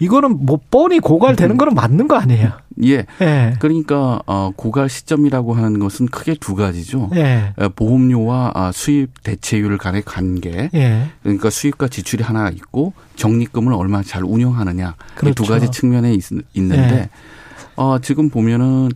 이거는 뭐 뻔히 고갈되는 음. 거는 맞는 거 아니에요? 예. 예. 그러니까 어 고갈 시점이라고 하는 것은 크게 두 가지죠. 예. 어, 보험료와 아, 수입 대체율 간의 관계. 예. 그러니까 수입과 지출이 하나 있고 적립금을 얼마나 잘 운영하느냐. 그렇죠. 두 가지 측면에 있, 는데 예. 어 지금 보면은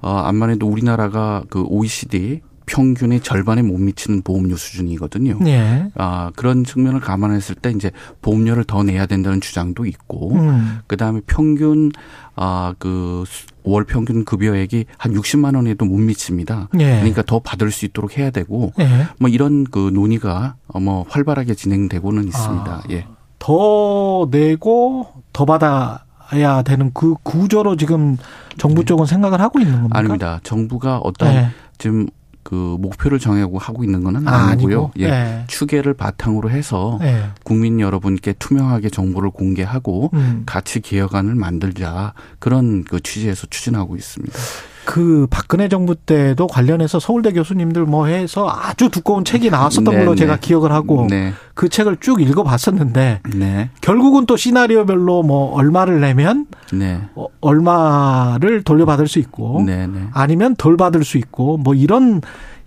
어 암만 해도 우리나라가 그 OECD 평균의 절반에 못 미치는 보험료 수준이거든요. 예. 아, 그런 측면을 감안했을 때 이제 보험료를 더 내야 된다는 주장도 있고, 음. 그 다음에 평균, 아, 그, 월 평균 급여액이 한 60만 원에도 못 미칩니다. 예. 그러니까 더 받을 수 있도록 해야 되고, 예. 뭐 이런 그 논의가 뭐 활발하게 진행되고는 있습니다. 아, 예. 더 내고 더 받아 야 되는 그 구조로 지금 정부 네. 쪽은 생각을 하고 있는 겁니까? 아닙니다. 정부가 어떤 네. 지금 그 목표를 정하고 하고 있는 것은 아, 아니고요. 예. 네. 추계를 바탕으로 해서 네. 국민 여러분께 투명하게 정보를 공개하고 음. 같이 개혁안을 만들자 그런 그 취지에서 추진하고 있습니다. 그 박근혜 정부 때도 관련해서 서울대 교수님들 뭐 해서 아주 두꺼운 책이 나왔었던 네, 걸로 제가 네. 기억을 하고 네. 그 책을 쭉 읽어봤었는데 네. 결국은 또 시나리오별로 뭐 얼마를 내면 네. 어, 얼마를 돌려받을 수 있고 네, 아니면 덜 받을 수 있고 뭐 이런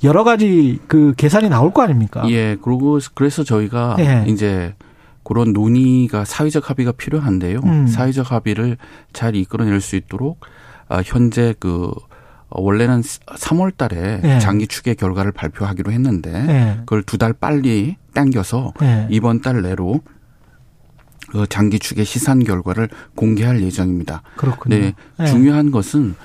여러 가지 그 계산이 나올 거 아닙니까? 예. 그리고 그래서 저희가 예. 이제 그런 논의가 사회적 합의가 필요한데요. 음. 사회적 합의를 잘 이끌어낼 수 있도록 아, 현재 그 어, 원래는 3월 달에 네. 장기 추계 결과를 발표하기로 했는데 네. 그걸 두 달 빨리 당겨서 네. 이번 달 내로 그 장기 추계 시산 결과를 공개할 예정입니다. 그렇군요. 네. 중요한 것은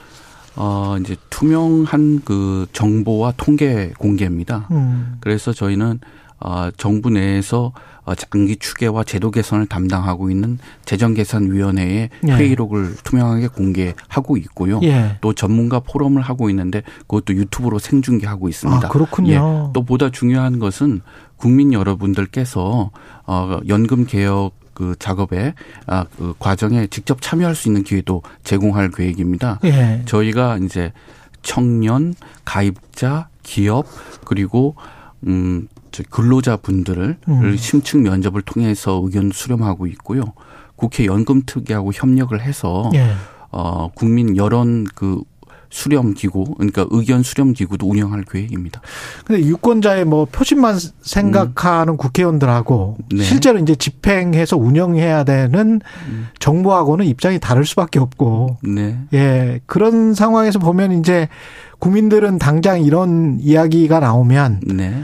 어 이제 투명한 그 정보와 통계 공개입니다. 음. 그래서 저희는 어 정부 내에서 어, 장기 추계와 제도 개선을 담당하고 있는 재정계산위원회의 예. 회의록을 투명하게 공개하고 있고요. 예. 또 전문가 포럼을 하고 있는데 그것도 유튜브로 생중계하고 있습니다. 아, 그렇군요. 예. 또 보다 중요한 것은 국민 여러분들께서 어 연금 개혁 그 작업에 아 그 과정에 직접 참여할 수 있는 기회도 제공할 계획입니다. 예. 저희가 이제 청년, 가입자, 기업 그리고 음 근로자분들을 음. 심층 면접을 통해서 의견 수렴하고 있고요. 국회 연금특위하고 협력을 해서 예. 어 국민 여론 그 수렴 기구 그러니까 의견 수렴 기구도 운영할 계획입니다. 근데 유권자의 뭐 표심만 생각하는 음. 국회의원들하고 네. 실제로 이제 집행해서 운영해야 되는 음. 정부하고는 입장이 다를 수밖에 없고 네. 예 그런 상황에서 보면 이제 국민들은 당장 이런 이야기가 나오면 네.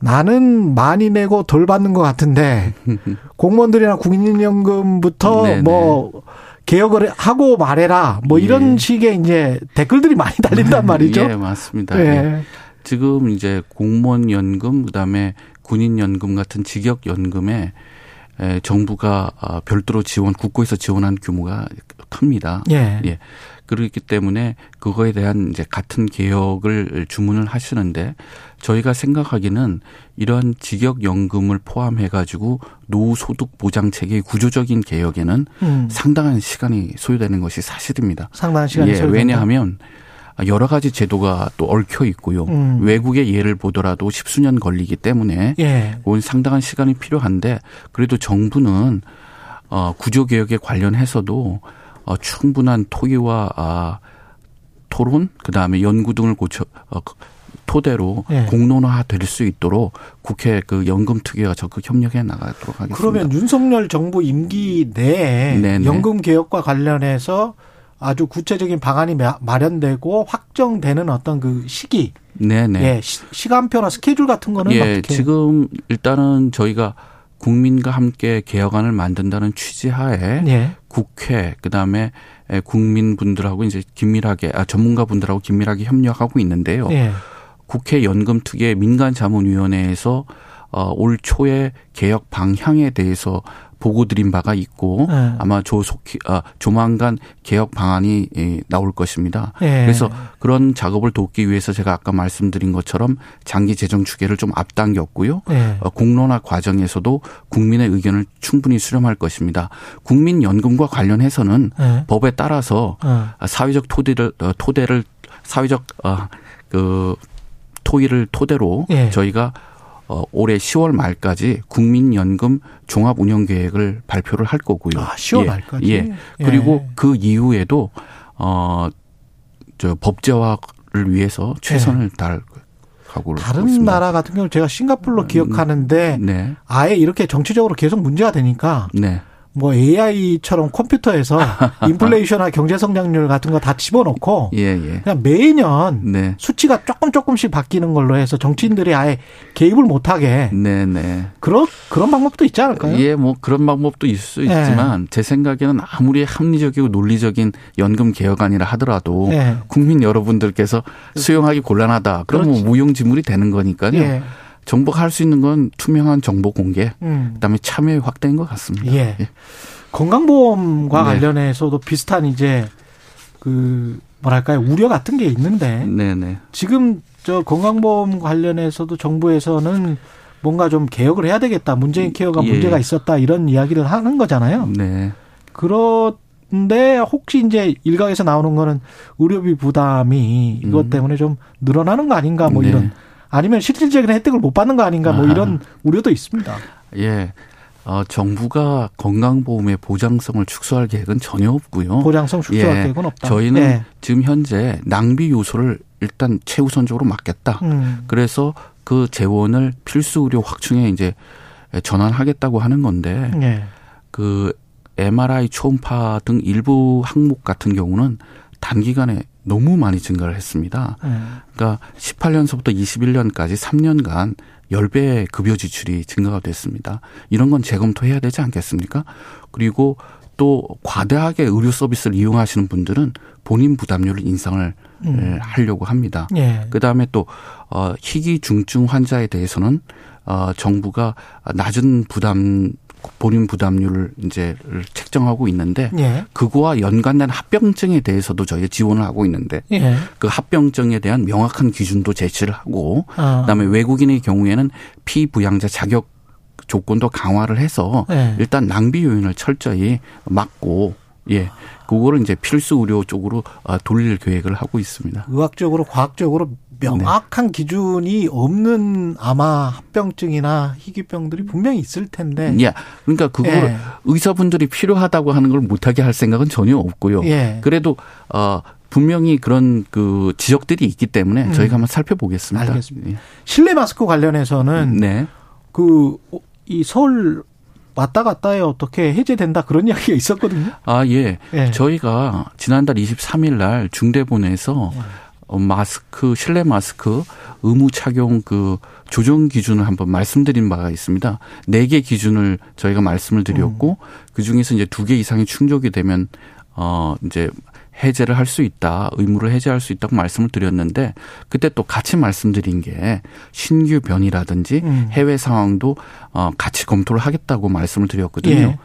나는 많이 내고 덜 받는 것 같은데 공무원들이나 국민연금부터 네네. 뭐 개혁을 하고 말해라 뭐 이런 예. 식의 이제 댓글들이 많이 달린단 말이죠. 예, 맞습니다. 예. 예. 지금 이제 공무원 연금 그다음에 군인 연금 같은 직역 연금에 정부가 아, 별도로 지원 국고에서 지원한 규모가 큽니다. 예. 예. 그렇기 때문에 그거에 대한 이제 같은 개혁을 주문을 하시는데 저희가 생각하기는 이러한 직역연금을 포함해 가지고 노후소득 보장 체계의 구조적인 개혁에는 음. 상당한 시간이 소요되는 것이 사실입니다. 상당한 시간이 예, 소요된다. 왜냐하면 여러 가지 제도가 또 얽혀 있고요. 음. 외국의 예를 보더라도 십수년 걸리기 때문에 예. 온 상당한 시간이 필요한데 그래도 정부는 어 구조 개혁에 관련해서도 어, 충분한 토의와 아, 토론 그다음에 연구 등을 고쳐 어, 토대로 네. 공론화 될 수 있도록 국회 그 연금 특위와 적극 협력해 나가도록 하겠습니다. 그러면 윤석열 정부 임기 내에 네네. 연금 개혁과 관련해서 아주 구체적인 방안이 마련되고 확정되는 어떤 그 시기, 네네. 예, 시 간표나 스케줄 같은 거는 예, 어떻게? 지금 일단은 저희가 국민과 함께 개혁안을 만든다는 취지하에 예. 국회 그다음에 국민분들하고 이제 긴밀하게 아 전문가분들하고 긴밀하게 협력하고 있는데요. 예. 국회 연금특위 민간자문위원회에서 어, 올 초에 개혁 방향에 대해서 보고 드린 바가 있고 네. 아마 조속히 아, 조만간 개혁 방안이 예, 나올 것입니다. 네. 그래서 그런 작업을 돕기 위해서 제가 아까 말씀드린 것처럼 장기 재정 추계를 좀 앞당겼고요. 네. 어, 공론화 과정에서도 국민의 의견을 충분히 수렴할 것입니다. 국민 연금과 관련해서는 네. 법에 따라서 네. 사회적 토대를 어, 토대를 사회적 어, 그 토의를 토대로 예. 저희가 어, 올해 10월 말까지 국민연금 종합운영계획을 발표를 할 거고요. 아, 10월 예, 말까지. 예. 그리고 예. 그 이후에도 어, 저 법제화를 위해서 최선을 예. 다할 각오를 다른 있습니다. 나라 같은 경우 제가 싱가폴로 음, 기억하는데 네. 아예 이렇게 정치적으로 계속 문제가 되니까 네. 뭐 AI처럼 컴퓨터에서 인플레이션이나 경제 성장률 같은 거 다 집어넣고 예, 예. 그냥 매년 네. 수치가 조금 조금씩 바뀌는 걸로 해서 정치인들이 아예 개입을 못 하게 네, 네. 그런 그런 방법도 있지 않을까요? 예, 뭐 그런 방법도 있을 수 네. 있지만 제 생각에는 아무리 합리적이고 논리적인 연금 개혁안이라 하더라도 네. 국민 여러분들께서 수용하기 곤란하다. 그러면 뭐 무용지물이 되는 거니까요. 예. 정부가 할 수 있는 건 투명한 정보 공개, 음. 그다음에 참여 확대인 것 같습니다. 예. 예. 건강보험과 네. 관련해서도 비슷한 이제 그 뭐랄까요 우려 같은 게 있는데 네네. 네. 지금 저 건강보험 관련해서도 정부에서는 뭔가 좀 개혁을 해야 되겠다. 문재인 케어가 예. 문제가 있었다 이런 이야기를 하는 거잖아요. 네. 그런데 혹시 이제 일각에서 나오는 거는 의료비 부담이 이것 음. 때문에 좀 늘어나는 거 아닌가 뭐 네. 이런 아니면 실질적인 혜택을 못 받는 거 아닌가 뭐 이런 우려도 있습니다. 예. 어, 정부가 건강보험의 보장성을 축소할 계획은 전혀 없고요. 보장성 축소할 예, 계획은 없다. 저희는 예. 지금 현재 낭비 요소를 일단 최우선적으로 막겠다. 음. 그래서 그 재원을 필수 의료 확충에 이제 전환하겠다고 하는 건데 예. 그 MRI 초음파 등 일부 항목 같은 경우는 단기간에 너무 많이 증가를 했습니다. 음. 그러니까 18년서부터 21년까지 3년간 10배의 급여 지출이 증가가 됐습니다. 이런 건 재검토해야 되지 않겠습니까? 그리고 또 과다하게 의료 서비스를 이용하시는 분들은 본인 부담률을 인상을 음. 하려고 합니다. 예. 그다음에 또 어, 희귀 중증 환자에 대해서는 어, 정부가 낮은 부담 본인 부담률을 이제 책정하고 있는데 예. 그거와 연관된 합병증에 대해서도 저희가 지원을 하고 있는데 예. 그 합병증에 대한 명확한 기준도 제시를 하고 아. 그다음에 외국인의 경우에는 피부양자 자격 조건도 강화를 해서 예. 일단 낭비 요인을 철저히 막고 예. 그거를 이제 필수 의료 쪽으로 어, 돌릴 계획을 하고 있습니다. 의학적으로 과학적으로 명확한 네. 기준이 없는 아마 합병증이나 희귀병들이 분명히 있을 텐데. 예. 그러니까 그걸 예. 의사분들이 필요하다고 하는 걸 못하게 할 생각은 전혀 없고요. 예. 그래도 어 분명히 그런 그 지적들이 있기 때문에 음. 저희가 한번 살펴보겠습니다. 알겠습니다. 예. 실내 마스크 관련해서는 네. 그이 서울 왔다 갔다에 어떻게 해제된다 그런 이야기가 있었거든요. 아 예. 예. 저희가 지난달 23일 날 중대본에서 예. 어, 마스크 실내 마스크 의무 착용 그 조정 기준을 한번 말씀드린 바가 있습니다. 네 개 기준을 저희가 말씀을 드렸고 음. 그 중에서 이제 두 개 이상이 충족이 되면 어 이제 해제를 할 수 있다, 의무를 해제할 수 있다고 말씀을 드렸는데 그때 또 같이 말씀드린 게 신규 변이라든지 음. 해외 상황도 어 같이 검토를 하겠다고 말씀을 드렸거든요. 예.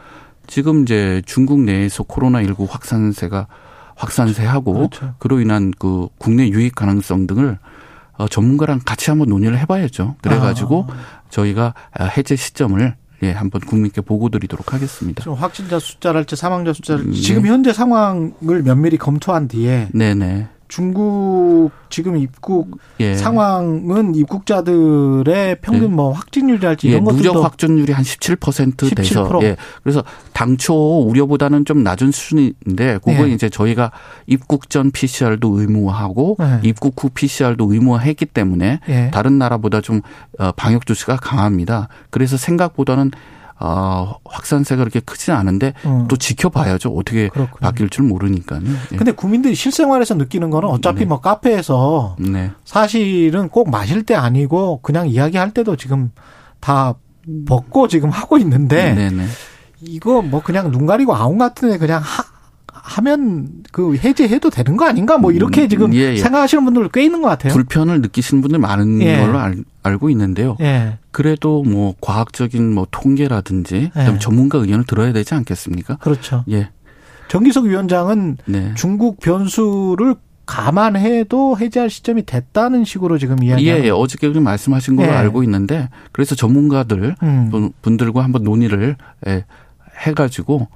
지금 이제 중국 내에서 코로나 19 확산세가 확산세하고 그렇죠. 그로 인한 그 국내 유입 가능성 등을 어, 전문가랑 같이 한번 논의를 해봐야죠. 그래가지고 아. 저희가 해제 시점을 예, 한번 국민께 보고 드리도록 하겠습니다. 좀 확진자 숫자랄지 사망자 숫자를 음, 지금 현재 상황을 면밀히 검토한 뒤에 네네. 중국 지금 입국 예. 상황은 입국자들의 평균 네. 뭐 확진율이랄지 이런 예, 것들도 누적 확진율이 한 17% 돼서 17%. 예. 그래서 당초 우려보다는 좀 낮은 수준인데 그거 예. 이제 저희가 입국 전 PCR도 의무화하고 예. 입국 후 PCR도 의무화했기 때문에 예. 다른 나라보다 좀 어, 방역 조치가 강합니다. 그래서 생각보다는 어, 확산세가 그렇게 크지는 않은데 음. 또 지켜봐야죠. 어떻게 그렇군요. 바뀔 줄 모르니까요. 예. 근데 국민들이 실생활에서 느끼는 거는 어차피 네. 뭐 카페에서 네. 사실은 꼭 마실 때 아니고 그냥 이야기할 때도 지금 다 벗고 지금 하고 있는데 네네. 네. 이거 뭐 그냥 눈 가리고 아웅 같은 데 그냥 하, 하면 그 해제해도 되는 거 아닌가 뭐 이렇게 음, 지금 예, 예. 생각하시는 분들 꽤 있는 것 같아요. 불편을 느끼시는 분들 많은 예. 걸로 알, 알고 있는데요. 예. 그래도 뭐 과학적인 뭐 통계라든지 예. 전문가 의견을 들어야 되지 않겠습니까? 그렇죠. 예. 정기석 위원장은 네. 중국 변수를 감안해도 해제할 시점이 됐다는 식으로 지금 이야기하고 예, 예. 어저께 말씀하신 걸로 예. 알고 있는데 그래서 전문가들 음. 분들과 한번 논의를 예, 해가지고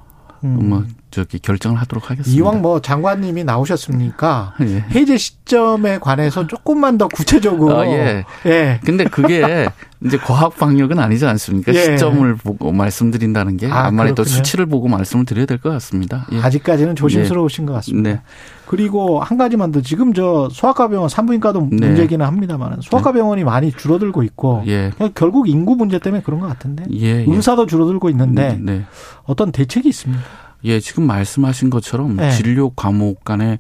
음. 뭐 저기 결정을 하도록 하겠습니다. 이왕 뭐 장관님이 나오셨습니까? 예. 해제 시점에 관해서 조금만 더 구체적으로. 아, 예. 예. 근데 그게 이제 과학 방역은 아니지 않습니까? 예. 시점을 보고 말씀드린다는 게 아, 아무래도 수치를 보고 말씀을 드려야 될 것 같습니다. 예. 아직까지는 조심스러우신 것 같습니다. 네. 그리고 한 가지만 더 지금 저 소아과병원 산부인과도 네. 문제기는 합니다만 소아과병원이 많이 줄어들고 있고 예. 결국 인구 문제 때문에 그런 것 같은데 예, 예. 의사도 줄어들고 있는데 네. 어떤 대책이 있습니까? 예, 지금 말씀하신 것처럼 네. 진료 과목 간의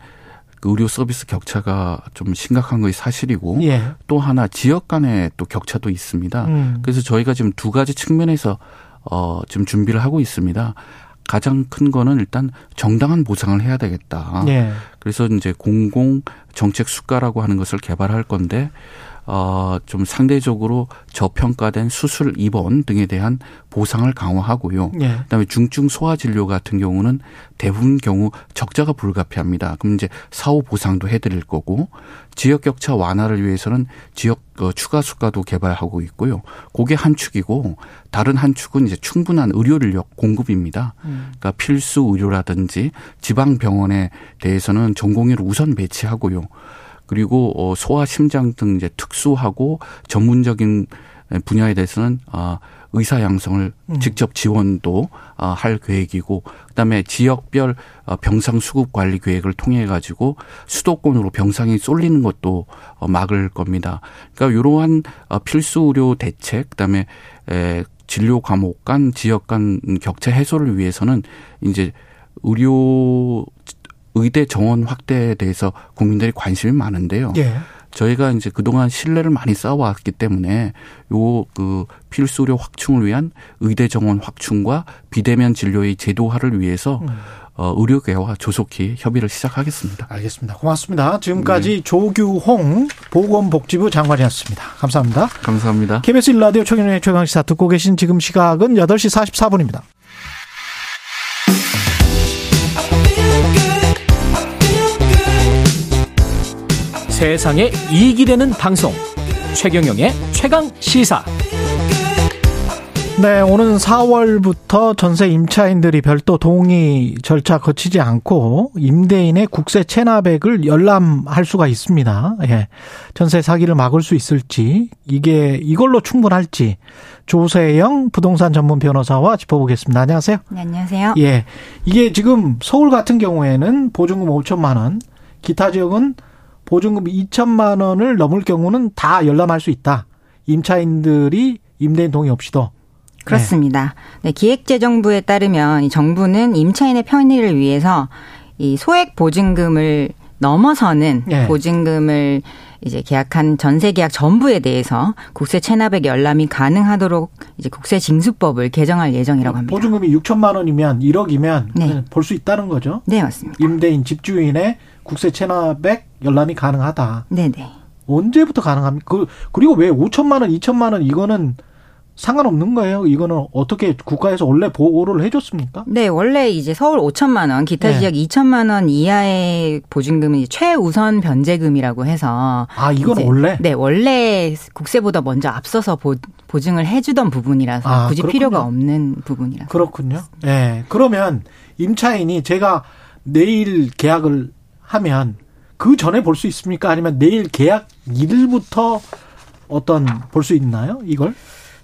그 의료 서비스 격차가 좀 심각한 것이 사실이고 예. 또 하나 지역 간의 또 격차도 있습니다. 음. 그래서 저희가 지금 두 가지 측면에서 어 지금 준비를 하고 있습니다. 가장 큰 거는 일단 정당한 보상을 해야 되겠다. 예. 그래서 이제 공공 정책 수가라고 하는 것을 개발할 건데 어, 좀 상대적으로 저평가된 수술 입원 등에 대한 보상을 강화하고요. 예. 그다음에 중증 소아 진료 같은 경우는 대부분 경우 적자가 불가피합니다. 그럼 이제 사후 보상도 해드릴 거고 지역 격차 완화를 위해서는 지역 어, 추가 수가도 개발하고 있고요. 그게 한 축이고 다른 한 축은 이제 충분한 의료 인력 공급입니다. 음. 그러니까 필수 의료라든지 지방 병원에 대해서는 전공의를 우선 배치하고요. 그리고 어 소아 심장 등 이제 특수하고 전문적인 분야에 대해서는 아 의사 양성을 음. 직접 지원도 아, 할 계획이고 그다음에 지역별 어, 병상 수급 관리 계획을 통해 가지고 수도권으로 병상이 쏠리는 것도 어, 막을 겁니다. 그러니까 이러한 어, 필수 의료 대책 그다음에 에 진료 과목 간 지역 간 격차 해소를 위해서는 이제 의료 의대 정원 확대에 대해서 국민들이 관심이 많은데요. 예. 저희가 이제 그동안 신뢰를 많이 쌓아왔기 때문에 요 그 필수 의료 확충을 위한 의대 정원 확충과 비대면 진료의 제도화를 위해서 음. 어, 의료계와 조속히 협의를 시작하겠습니다. 알겠습니다. 고맙습니다. 지금까지 네. 조규홍 보건복지부 장관이었습니다. 감사합니다. 감사합니다. KBS 1라디오 최경영의 최강시사 듣고 계신 지금 시각은 8시 44분입니다. 세상에 이익이 되는 방송 최경영의 최강 시사 네, 오는 4월부터 전세 임차인들이 별도 동의 절차 거치지 않고 임대인의 국세 체납액을 열람할 수가 있습니다. 예. 전세 사기를 막을 수 있을지, 이게 이걸로 충분할지, 조세영 부동산 전문 변호사와 짚어보겠습니다. 안녕하세요. 네, 안녕하세요. 예. 이게 지금 서울 같은 경우에는 보증금 5천만 원, 기타 지역은 보증금 2천만 원을 넘을 경우는 다 열람할 수 있다. 임차인들이 임대인 동의 없이도. 그렇습니다. 네. 네, 기획재정부에 따르면 이 정부는 임차인의 편의를 위해서 이 소액 보증금을 넘어서는 네. 보증금을 이제 계약한 전세 계약 전부에 대해서 국세 체납액 열람이 가능하도록 이제 국세 징수법을 개정할 예정이라고 합니다. 보증금이 6천만 원이면 1억이면 네. 볼수 있다는 거죠? 네, 맞습니다. 임대인 집주인의 국세 체납액 열람이 가능하다. 네네. 언제부터 가능합니까? 그, 그리고 왜 5천만 원, 2천만 원 이거는 상관없는 거예요? 이거는 어떻게 국가에서 원래 보호를 해줬습니까? 네, 원래 이제 서울 5천만 원, 기타 네. 지역 2천만 원 이하의 보증금은 최우선 변제금이라고 해서 아 이건 원래 네 원래 국세보다 먼저 앞서서 보, 보증을 해주던 부분이라서 아, 굳이 그렇군요. 필요가 없는 부분이라서 그렇군요. 네, 그러면 임차인이 제가 내일 계약을 하면 그 전에 볼 수 있습니까? 아니면 내일 계약 일부터 어떤 볼 수 있나요? 이걸?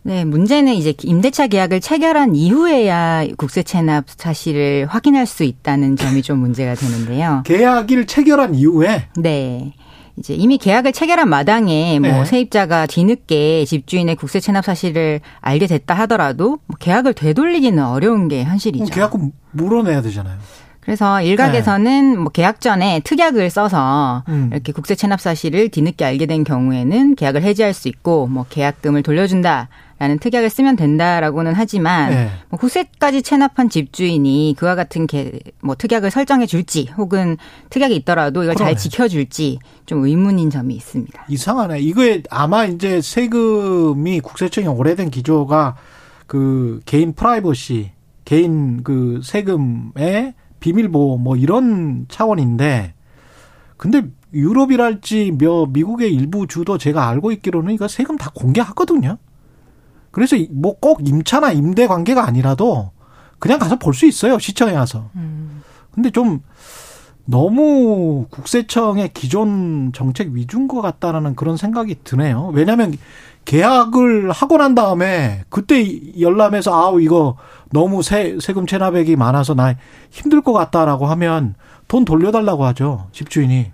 네, 문제는 이제 임대차 계약을 체결한 이후에야 국세 체납 사실을 확인할 수 있다는 점이 좀 문제가 되는데요. 계약일 체결한 이후에? 네. 이제 이미 계약을 체결한 마당에 뭐 네. 세입자가 뒤늦게 집주인의 국세 체납 사실을 알게 됐다 하더라도 뭐 계약을 되돌리기는 어려운 게 현실이죠. 계약금 물어내야 되잖아요. 그래서 일각에서는 네. 뭐 계약 전에 특약을 써서 음. 이렇게 국세 체납 사실을 뒤늦게 알게 된 경우에는 계약을 해지할 수 있고 뭐 계약금을 돌려준다. 라는 특약을 쓰면 된다라고는 하지만 네. 뭐 국세까지 체납한 집주인이 그와 같은 게, 뭐 특약을 설정해 줄지 혹은 특약이 있더라도 이걸 그러네. 잘 지켜 줄지 좀 의문인 점이 있습니다. 이상하네. 이거에 아마 이제 세금이 국세청의 오래된 기조가 그 개인 프라이버시, 개인 그 세금의 비밀보호 뭐 이런 차원인데 근데 유럽이랄지 뭐 미국의 일부 주도 제가 알고 있기로는 이거 세금 다 공개하거든요. 그래서 뭐 꼭 임차나 임대 관계가 아니라도 그냥 가서 볼 수 있어요. 시청에 가서. 음. 근데 좀 너무 국세청의 기존 정책 위주인 것 같다라는 그런 생각이 드네요. 왜냐하면 계약을 하고 난 다음에 그때 열람해서 아우 이거 너무 세, 세금 체납액이 많아서 나 힘들 것 같다라고 하면 돈 돌려달라고 하죠 집주인이.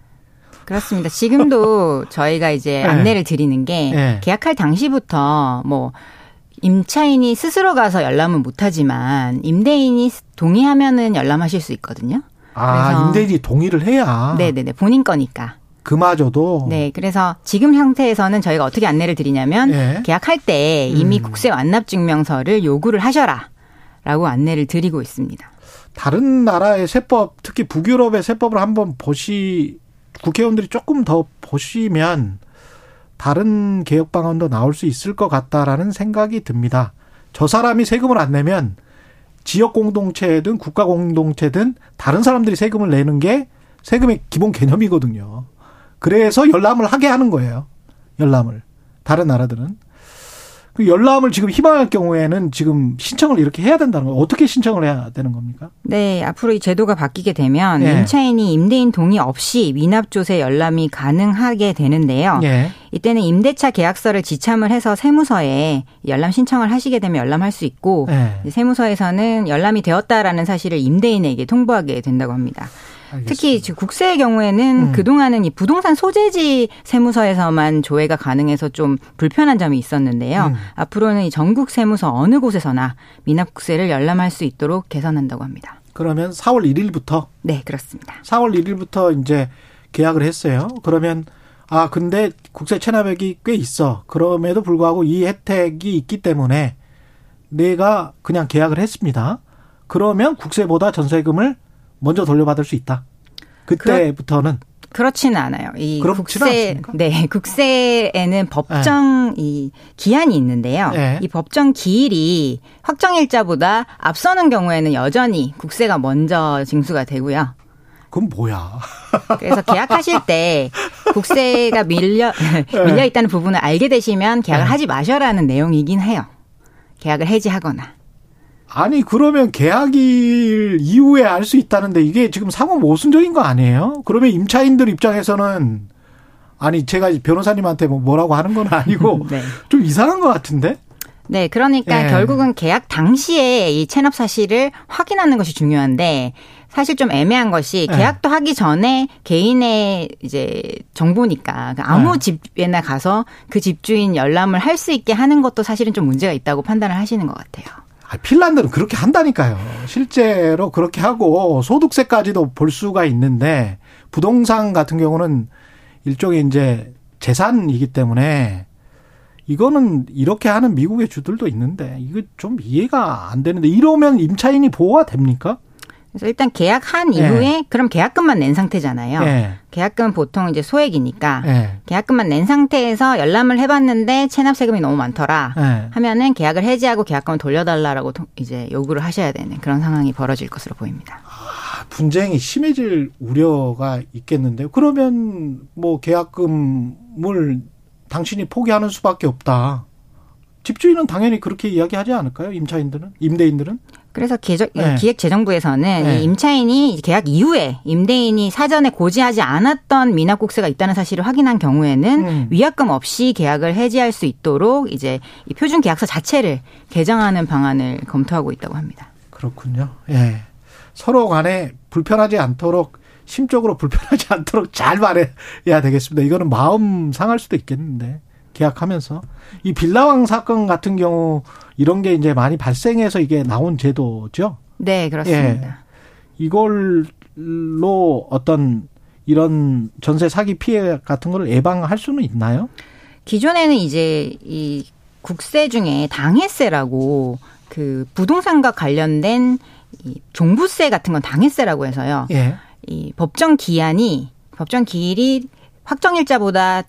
그렇습니다. 지금도 저희가 이제 네. 안내를 드리는 게 네. 계약할 당시부터 뭐 임차인이 스스로 가서 열람은 못하지만 임대인이 동의하면은 열람하실 수 있거든요. 아 임대인이 동의를 해야. 네네네 본인 거니까. 그마저도. 네, 그래서 지금 상태에서는 저희가 어떻게 안내를 드리냐면 네. 계약할 때 이미 음. 국세 완납 증명서를 요구를 하셔라라고 안내를 드리고 있습니다. 다른 나라의 세법, 특히 북유럽의 세법을 한번 보시 국회의원들이 조금 더 보시면 다른 개혁 방안도 나올 수 있을 것 같다라는 생각이 듭니다. 저 사람이 세금을 안 내면 지역 공동체든 국가 공동체든 다른 사람들이 세금을 내는 게 세금의 기본 개념이거든요. 그래서 열람을 하게 하는 거예요. 열람을. 다른 나라들은. 그 열람을 지금 희망할 경우에는 지금 신청을 이렇게 해야 된다는 거 어떻게 신청을 해야 되는 겁니까? 네, 앞으로 이 제도가 바뀌게 되면 예. 임차인이 임대인 동의 없이 미납조세 열람이 가능하게 되는데요. 예. 이때는 임대차 계약서를 지참을 해서 세무서에 열람 신청을 하시게 되면 열람할 수 있고 예. 세무서에서는 열람이 되었다라는 사실을 임대인에게 통보하게 된다고 합니다. 알겠습니다. 특히 국세의 경우에는 음. 그동안은 이 부동산 소재지 세무서에서만 조회가 가능해서 좀 불편한 점이 있었는데요. 음. 앞으로는 이 전국 세무서 어느 곳에서나 미납국세를 열람할 수 있도록 개선한다고 합니다. 그러면 4월 1일부터? 네, 그렇습니다. 4월 1일부터 이제 계약을 했어요. 그러면 아, 근데 국세 체납액이 꽤 있어. 그럼에도 불구하고 이 혜택이 있기 때문에 내가 그냥 계약을 했습니다. 그러면 국세보다 전세금을 먼저 돌려받을 수 있다. 그때부터는 그렇지는 않아요. 이 국세 네 국세에는 법정 네. 이 기한이 있는데요. 네. 이 법정 기일이 확정일자보다 앞서는 경우에는 여전히 국세가 먼저 징수가 되고요. 그건 뭐야? 그래서 계약하실 때 국세가 밀려 밀려 있다는 부분을 알게 되시면 계약을 네. 하지 마셔라는 내용이긴 해요. 계약을 해지하거나. 아니 그러면 계약일 이후에 알 수 있다는데 이게 지금 상호 모순적인 거 아니에요? 그러면 임차인들 입장에서는 아니 제가 변호사님한테 뭐 뭐라고 하는 건 아니고 네. 좀 이상한 것 같은데? 네, 그러니까 예. 결국은 계약 당시에 이 체납 사실을 확인하는 것이 중요한데 사실 좀 애매한 것이 예. 계약도 네. 하기 전에 개인의 이제 정보니까 그러니까 아무 네. 집에나 가서 그 집주인 열람을 할 수 있게 하는 것도 사실은 좀 문제가 있다고 판단을 하시는 것 같아요. 아, 핀란드는 그렇게 한다니까요. 실제로 그렇게 하고 소득세까지도 볼 수가 있는데 부동산 같은 경우는 일종의 이제 재산이기 때문에 이거는 이렇게 하는 미국의 주들도 있는데 이거 좀 이해가 안 되는데 이러면 임차인이 보호가 됩니까? 그래서 일단 계약한 이후에 네. 그럼 계약금만 낸 상태잖아요. 네. 계약금은 보통 이제 소액이니까 네. 계약금만 낸 상태에서 열람을 해봤는데 체납 세금이 너무 많더라 하면은 계약을 해지하고 계약금을 돌려달라라고 이제 요구를 하셔야 되는 그런 상황이 벌어질 것으로 보입니다. 아, 분쟁이 심해질 우려가 있겠는데요. 그러면 뭐 계약금을 당신이 포기하는 수밖에 없다. 집주인은 당연히 그렇게 이야기하지 않을까요? 임차인들은, 임대인들은? 그래서 네. 기획재정부에서는 네. 임차인이 계약 이후에 임대인이 사전에 고지하지 않았던 미납국세가 있다는 사실을 확인한 경우에는 음. 위약금 없이 계약을 해지할 수 있도록 이제 이 표준 계약서 자체를 개정하는 방안을 검토하고 있다고 합니다. 그렇군요. 예. 서로 간에 불편하지 않도록 심적으로 불편하지 않도록 잘 말해야 되겠습니다. 이거는 마음 상할 수도 있겠는데. 계약하면서 이 빌라왕 사건 같은 경우 이런 게 이제 많이 발생해서 이게 나온 제도죠. 네, 그렇습니다. 예. 이걸로 어떤 이런 전세 사기 피해 같은 걸 예방할 수는 있나요? 기존에는 이제 이 국세 중에 당해세라고 그 부동산과 관련된 이 종부세 같은 건 당해세라고 해서요. 예. 이 법정 기한이 법정 기일이 확정일자보다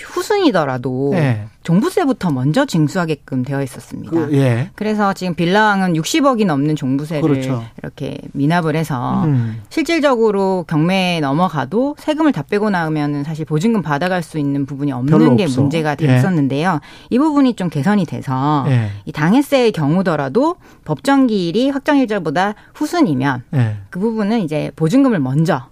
후순이더라도 네. 종부세부터 먼저 징수하게끔 되어 있었습니다. 그, 예. 그래서 지금 빌라왕은 60억이 넘는 종부세를 그렇죠. 이렇게 미납을 해서 음. 실질적으로 경매에 넘어가도 세금을 다 빼고 나오면은 사실 보증금 받아갈 수 있는 부분이 없는 게 없어. 문제가 됐었는데요. 예. 이 부분이 좀 개선이 돼서 예. 이 당해세의 경우더라도 법정 기일이 확정 일자보다 후순이면 예. 그 부분은 이제 보증금을 먼저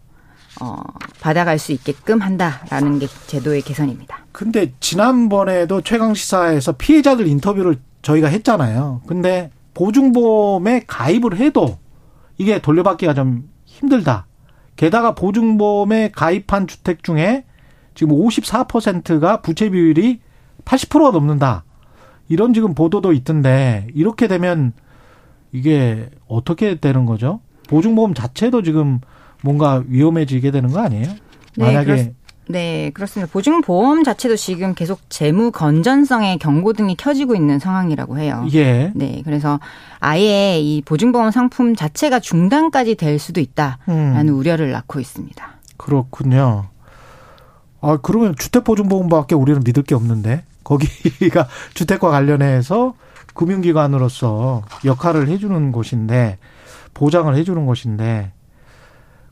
어, 받아갈 수 있게끔 한다라는 게 제도의 개선입니다. 근데 지난번에도 최강 시사에서 피해자들 인터뷰를 저희가 했잖아요. 근데 보증보험에 가입을 해도 이게 돌려받기가 좀 힘들다. 게다가 보증보험에 가입한 주택 중에 지금 54%가 부채 비율이 80%가 넘는다. 이런 지금 보도도 있던데 이렇게 되면 이게 어떻게 되는 거죠? 보증보험 자체도 지금 뭔가 위험해지게 되는 거 아니에요? 네, 만약에 그렇, 네, 그렇습니다. 보증보험 자체도 지금 계속 재무 건전성의 경고등이 켜지고 있는 상황이라고 해요. 예. 네, 그래서 아예 이 보증보험 상품 자체가 중단까지 될 수도 있다라는 음. 우려를 낳고 있습니다. 그렇군요. 아, 그러면 주택보증보험밖에 우리는 믿을 게 없는데 거기가 주택과 관련해서 금융기관으로서 역할을 해주는 곳인데 보장을 해주는 곳인데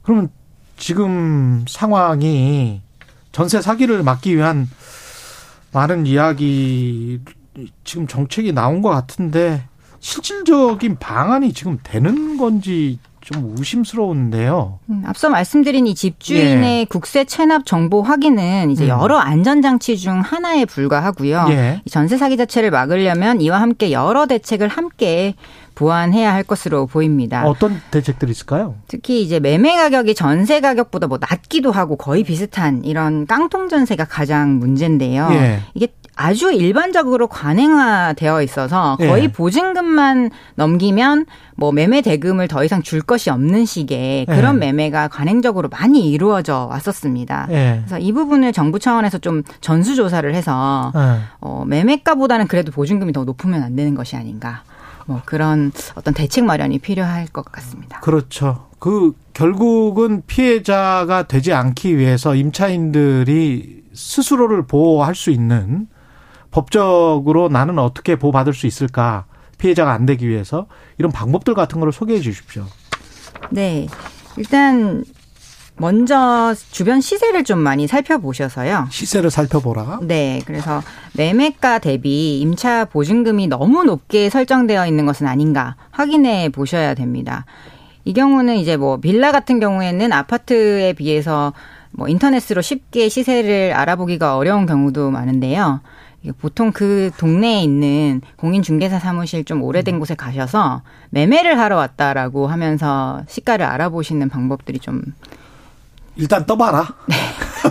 그러면 지금 상황이 전세 사기를 막기 위한 많은 이야기 지금 정책이 나온 것 같은데 실질적인 방안이 지금 되는 건지 좀 의심스러운데요. 음, 앞서 말씀드린 이 집주인의 예. 국세 체납 정보 확인은 이제 음. 여러 안전장치 중 하나에 불과하고요. 예. 전세 사기 자체를 막으려면 이와 함께 여러 대책을 함께 보완해야 할 것으로 보입니다. 어떤 대책들이 있을까요? 특히 이제 매매 가격이 전세 가격보다 뭐 낮기도 하고 거의 비슷한 이런 깡통 전세가 가장 문제인데요. 예. 이게 아주 일반적으로 관행화되어 있어서 거의 예. 보증금만 넘기면 뭐 매매 대금을 더 이상 줄 것이 없는 식의 그런 예. 매매가 관행적으로 많이 이루어져 왔었습니다. 예. 그래서 이 부분을 정부 차원에서 좀 전수 조사를 해서 예. 어, 매매가보다는 그래도 보증금이 더 높으면 안 되는 것이 아닌가. 뭐 그런 어떤 대책 마련이 필요할 것 같습니다. 그렇죠. 그 결국은 피해자가 되지 않기 위해서 임차인들이 스스로를 보호할 수 있는 법적으로 나는 어떻게 보호받을 수 있을까 피해자가 안 되기 위해서 이런 방법들 같은 거를 소개해 주십시오. 네. 일단 먼저 주변 시세를 좀 많이 살펴보셔서요. 시세를 살펴보라. 네. 그래서 매매가 대비 임차 보증금이 너무 높게 설정되어 있는 것은 아닌가 확인해 보셔야 됩니다. 이 경우는 이제 뭐 빌라 같은 경우에는 아파트에 비해서 뭐 인터넷으로 쉽게 시세를 알아보기가 어려운 경우도 많은데요. 보통 그 동네에 있는 공인중개사 사무실 좀 오래된 음. 곳에 가셔서 매매를 하러 왔다라고 하면서 시가를 알아보시는 방법들이 좀 일단 떠봐라. 네.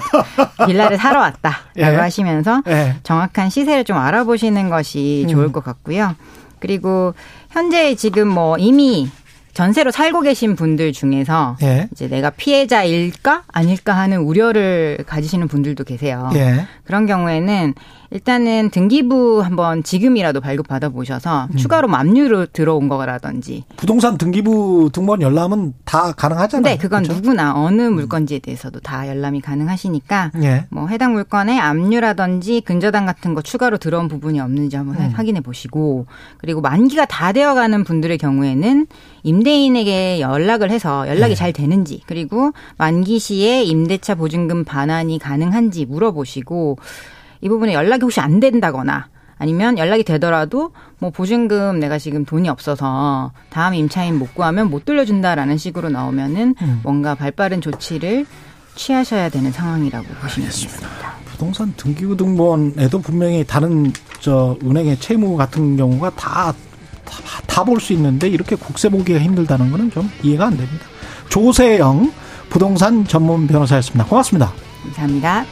빌라를 사러 왔다라고 예. 하시면서 예. 정확한 시세를 좀 알아보시는 것이 음. 좋을 것 같고요. 그리고 현재 지금 뭐 이미 전세로 살고 계신 분들 중에서 예. 이제 내가 피해자일까 아닐까 하는 우려를 가지시는 분들도 계세요. 예. 그런 경우에는 일단은 등기부 한번 지금이라도 발급 받아 보셔서 음. 추가로 압류로 들어온 거라든지 부동산 등기부 등본 열람은 다 가능하잖아요. 네, 그건 그렇죠? 누구나 어느 음. 물건지에 대해서도 다 열람이 가능하시니까 예. 뭐 해당 물건에 압류라든지 근저당 같은 거 추가로 들어온 부분이 없는지 한번 음. 확인해 보시고 그리고 만기가 다 되어가는 분들의 경우에는 임대인에게 연락을 해서 연락이 네. 잘 되는지 그리고 만기 시에 임대차 보증금 반환이 가능한지 물어보시고 이 부분에 연락이 혹시 안 된다거나 아니면 연락이 되더라도 뭐 보증금 내가 지금 돈이 없어서 다음 임차인 못 구하면 못 돌려준다라는 식으로 나오면은 음. 뭔가 발빠른 조치를 취하셔야 되는 상황이라고 보시면 되겠습니다. 부동산 등기부 등본에도 분명히 다른 저 은행의 채무 같은 경우가 다 다 볼 수 있는데 이렇게 국세 보기가 힘들다는 거는 좀 이해가 안 됩니다. 조세영 부동산 전문 변호사였습니다. 고맙습니다. 감사합니다.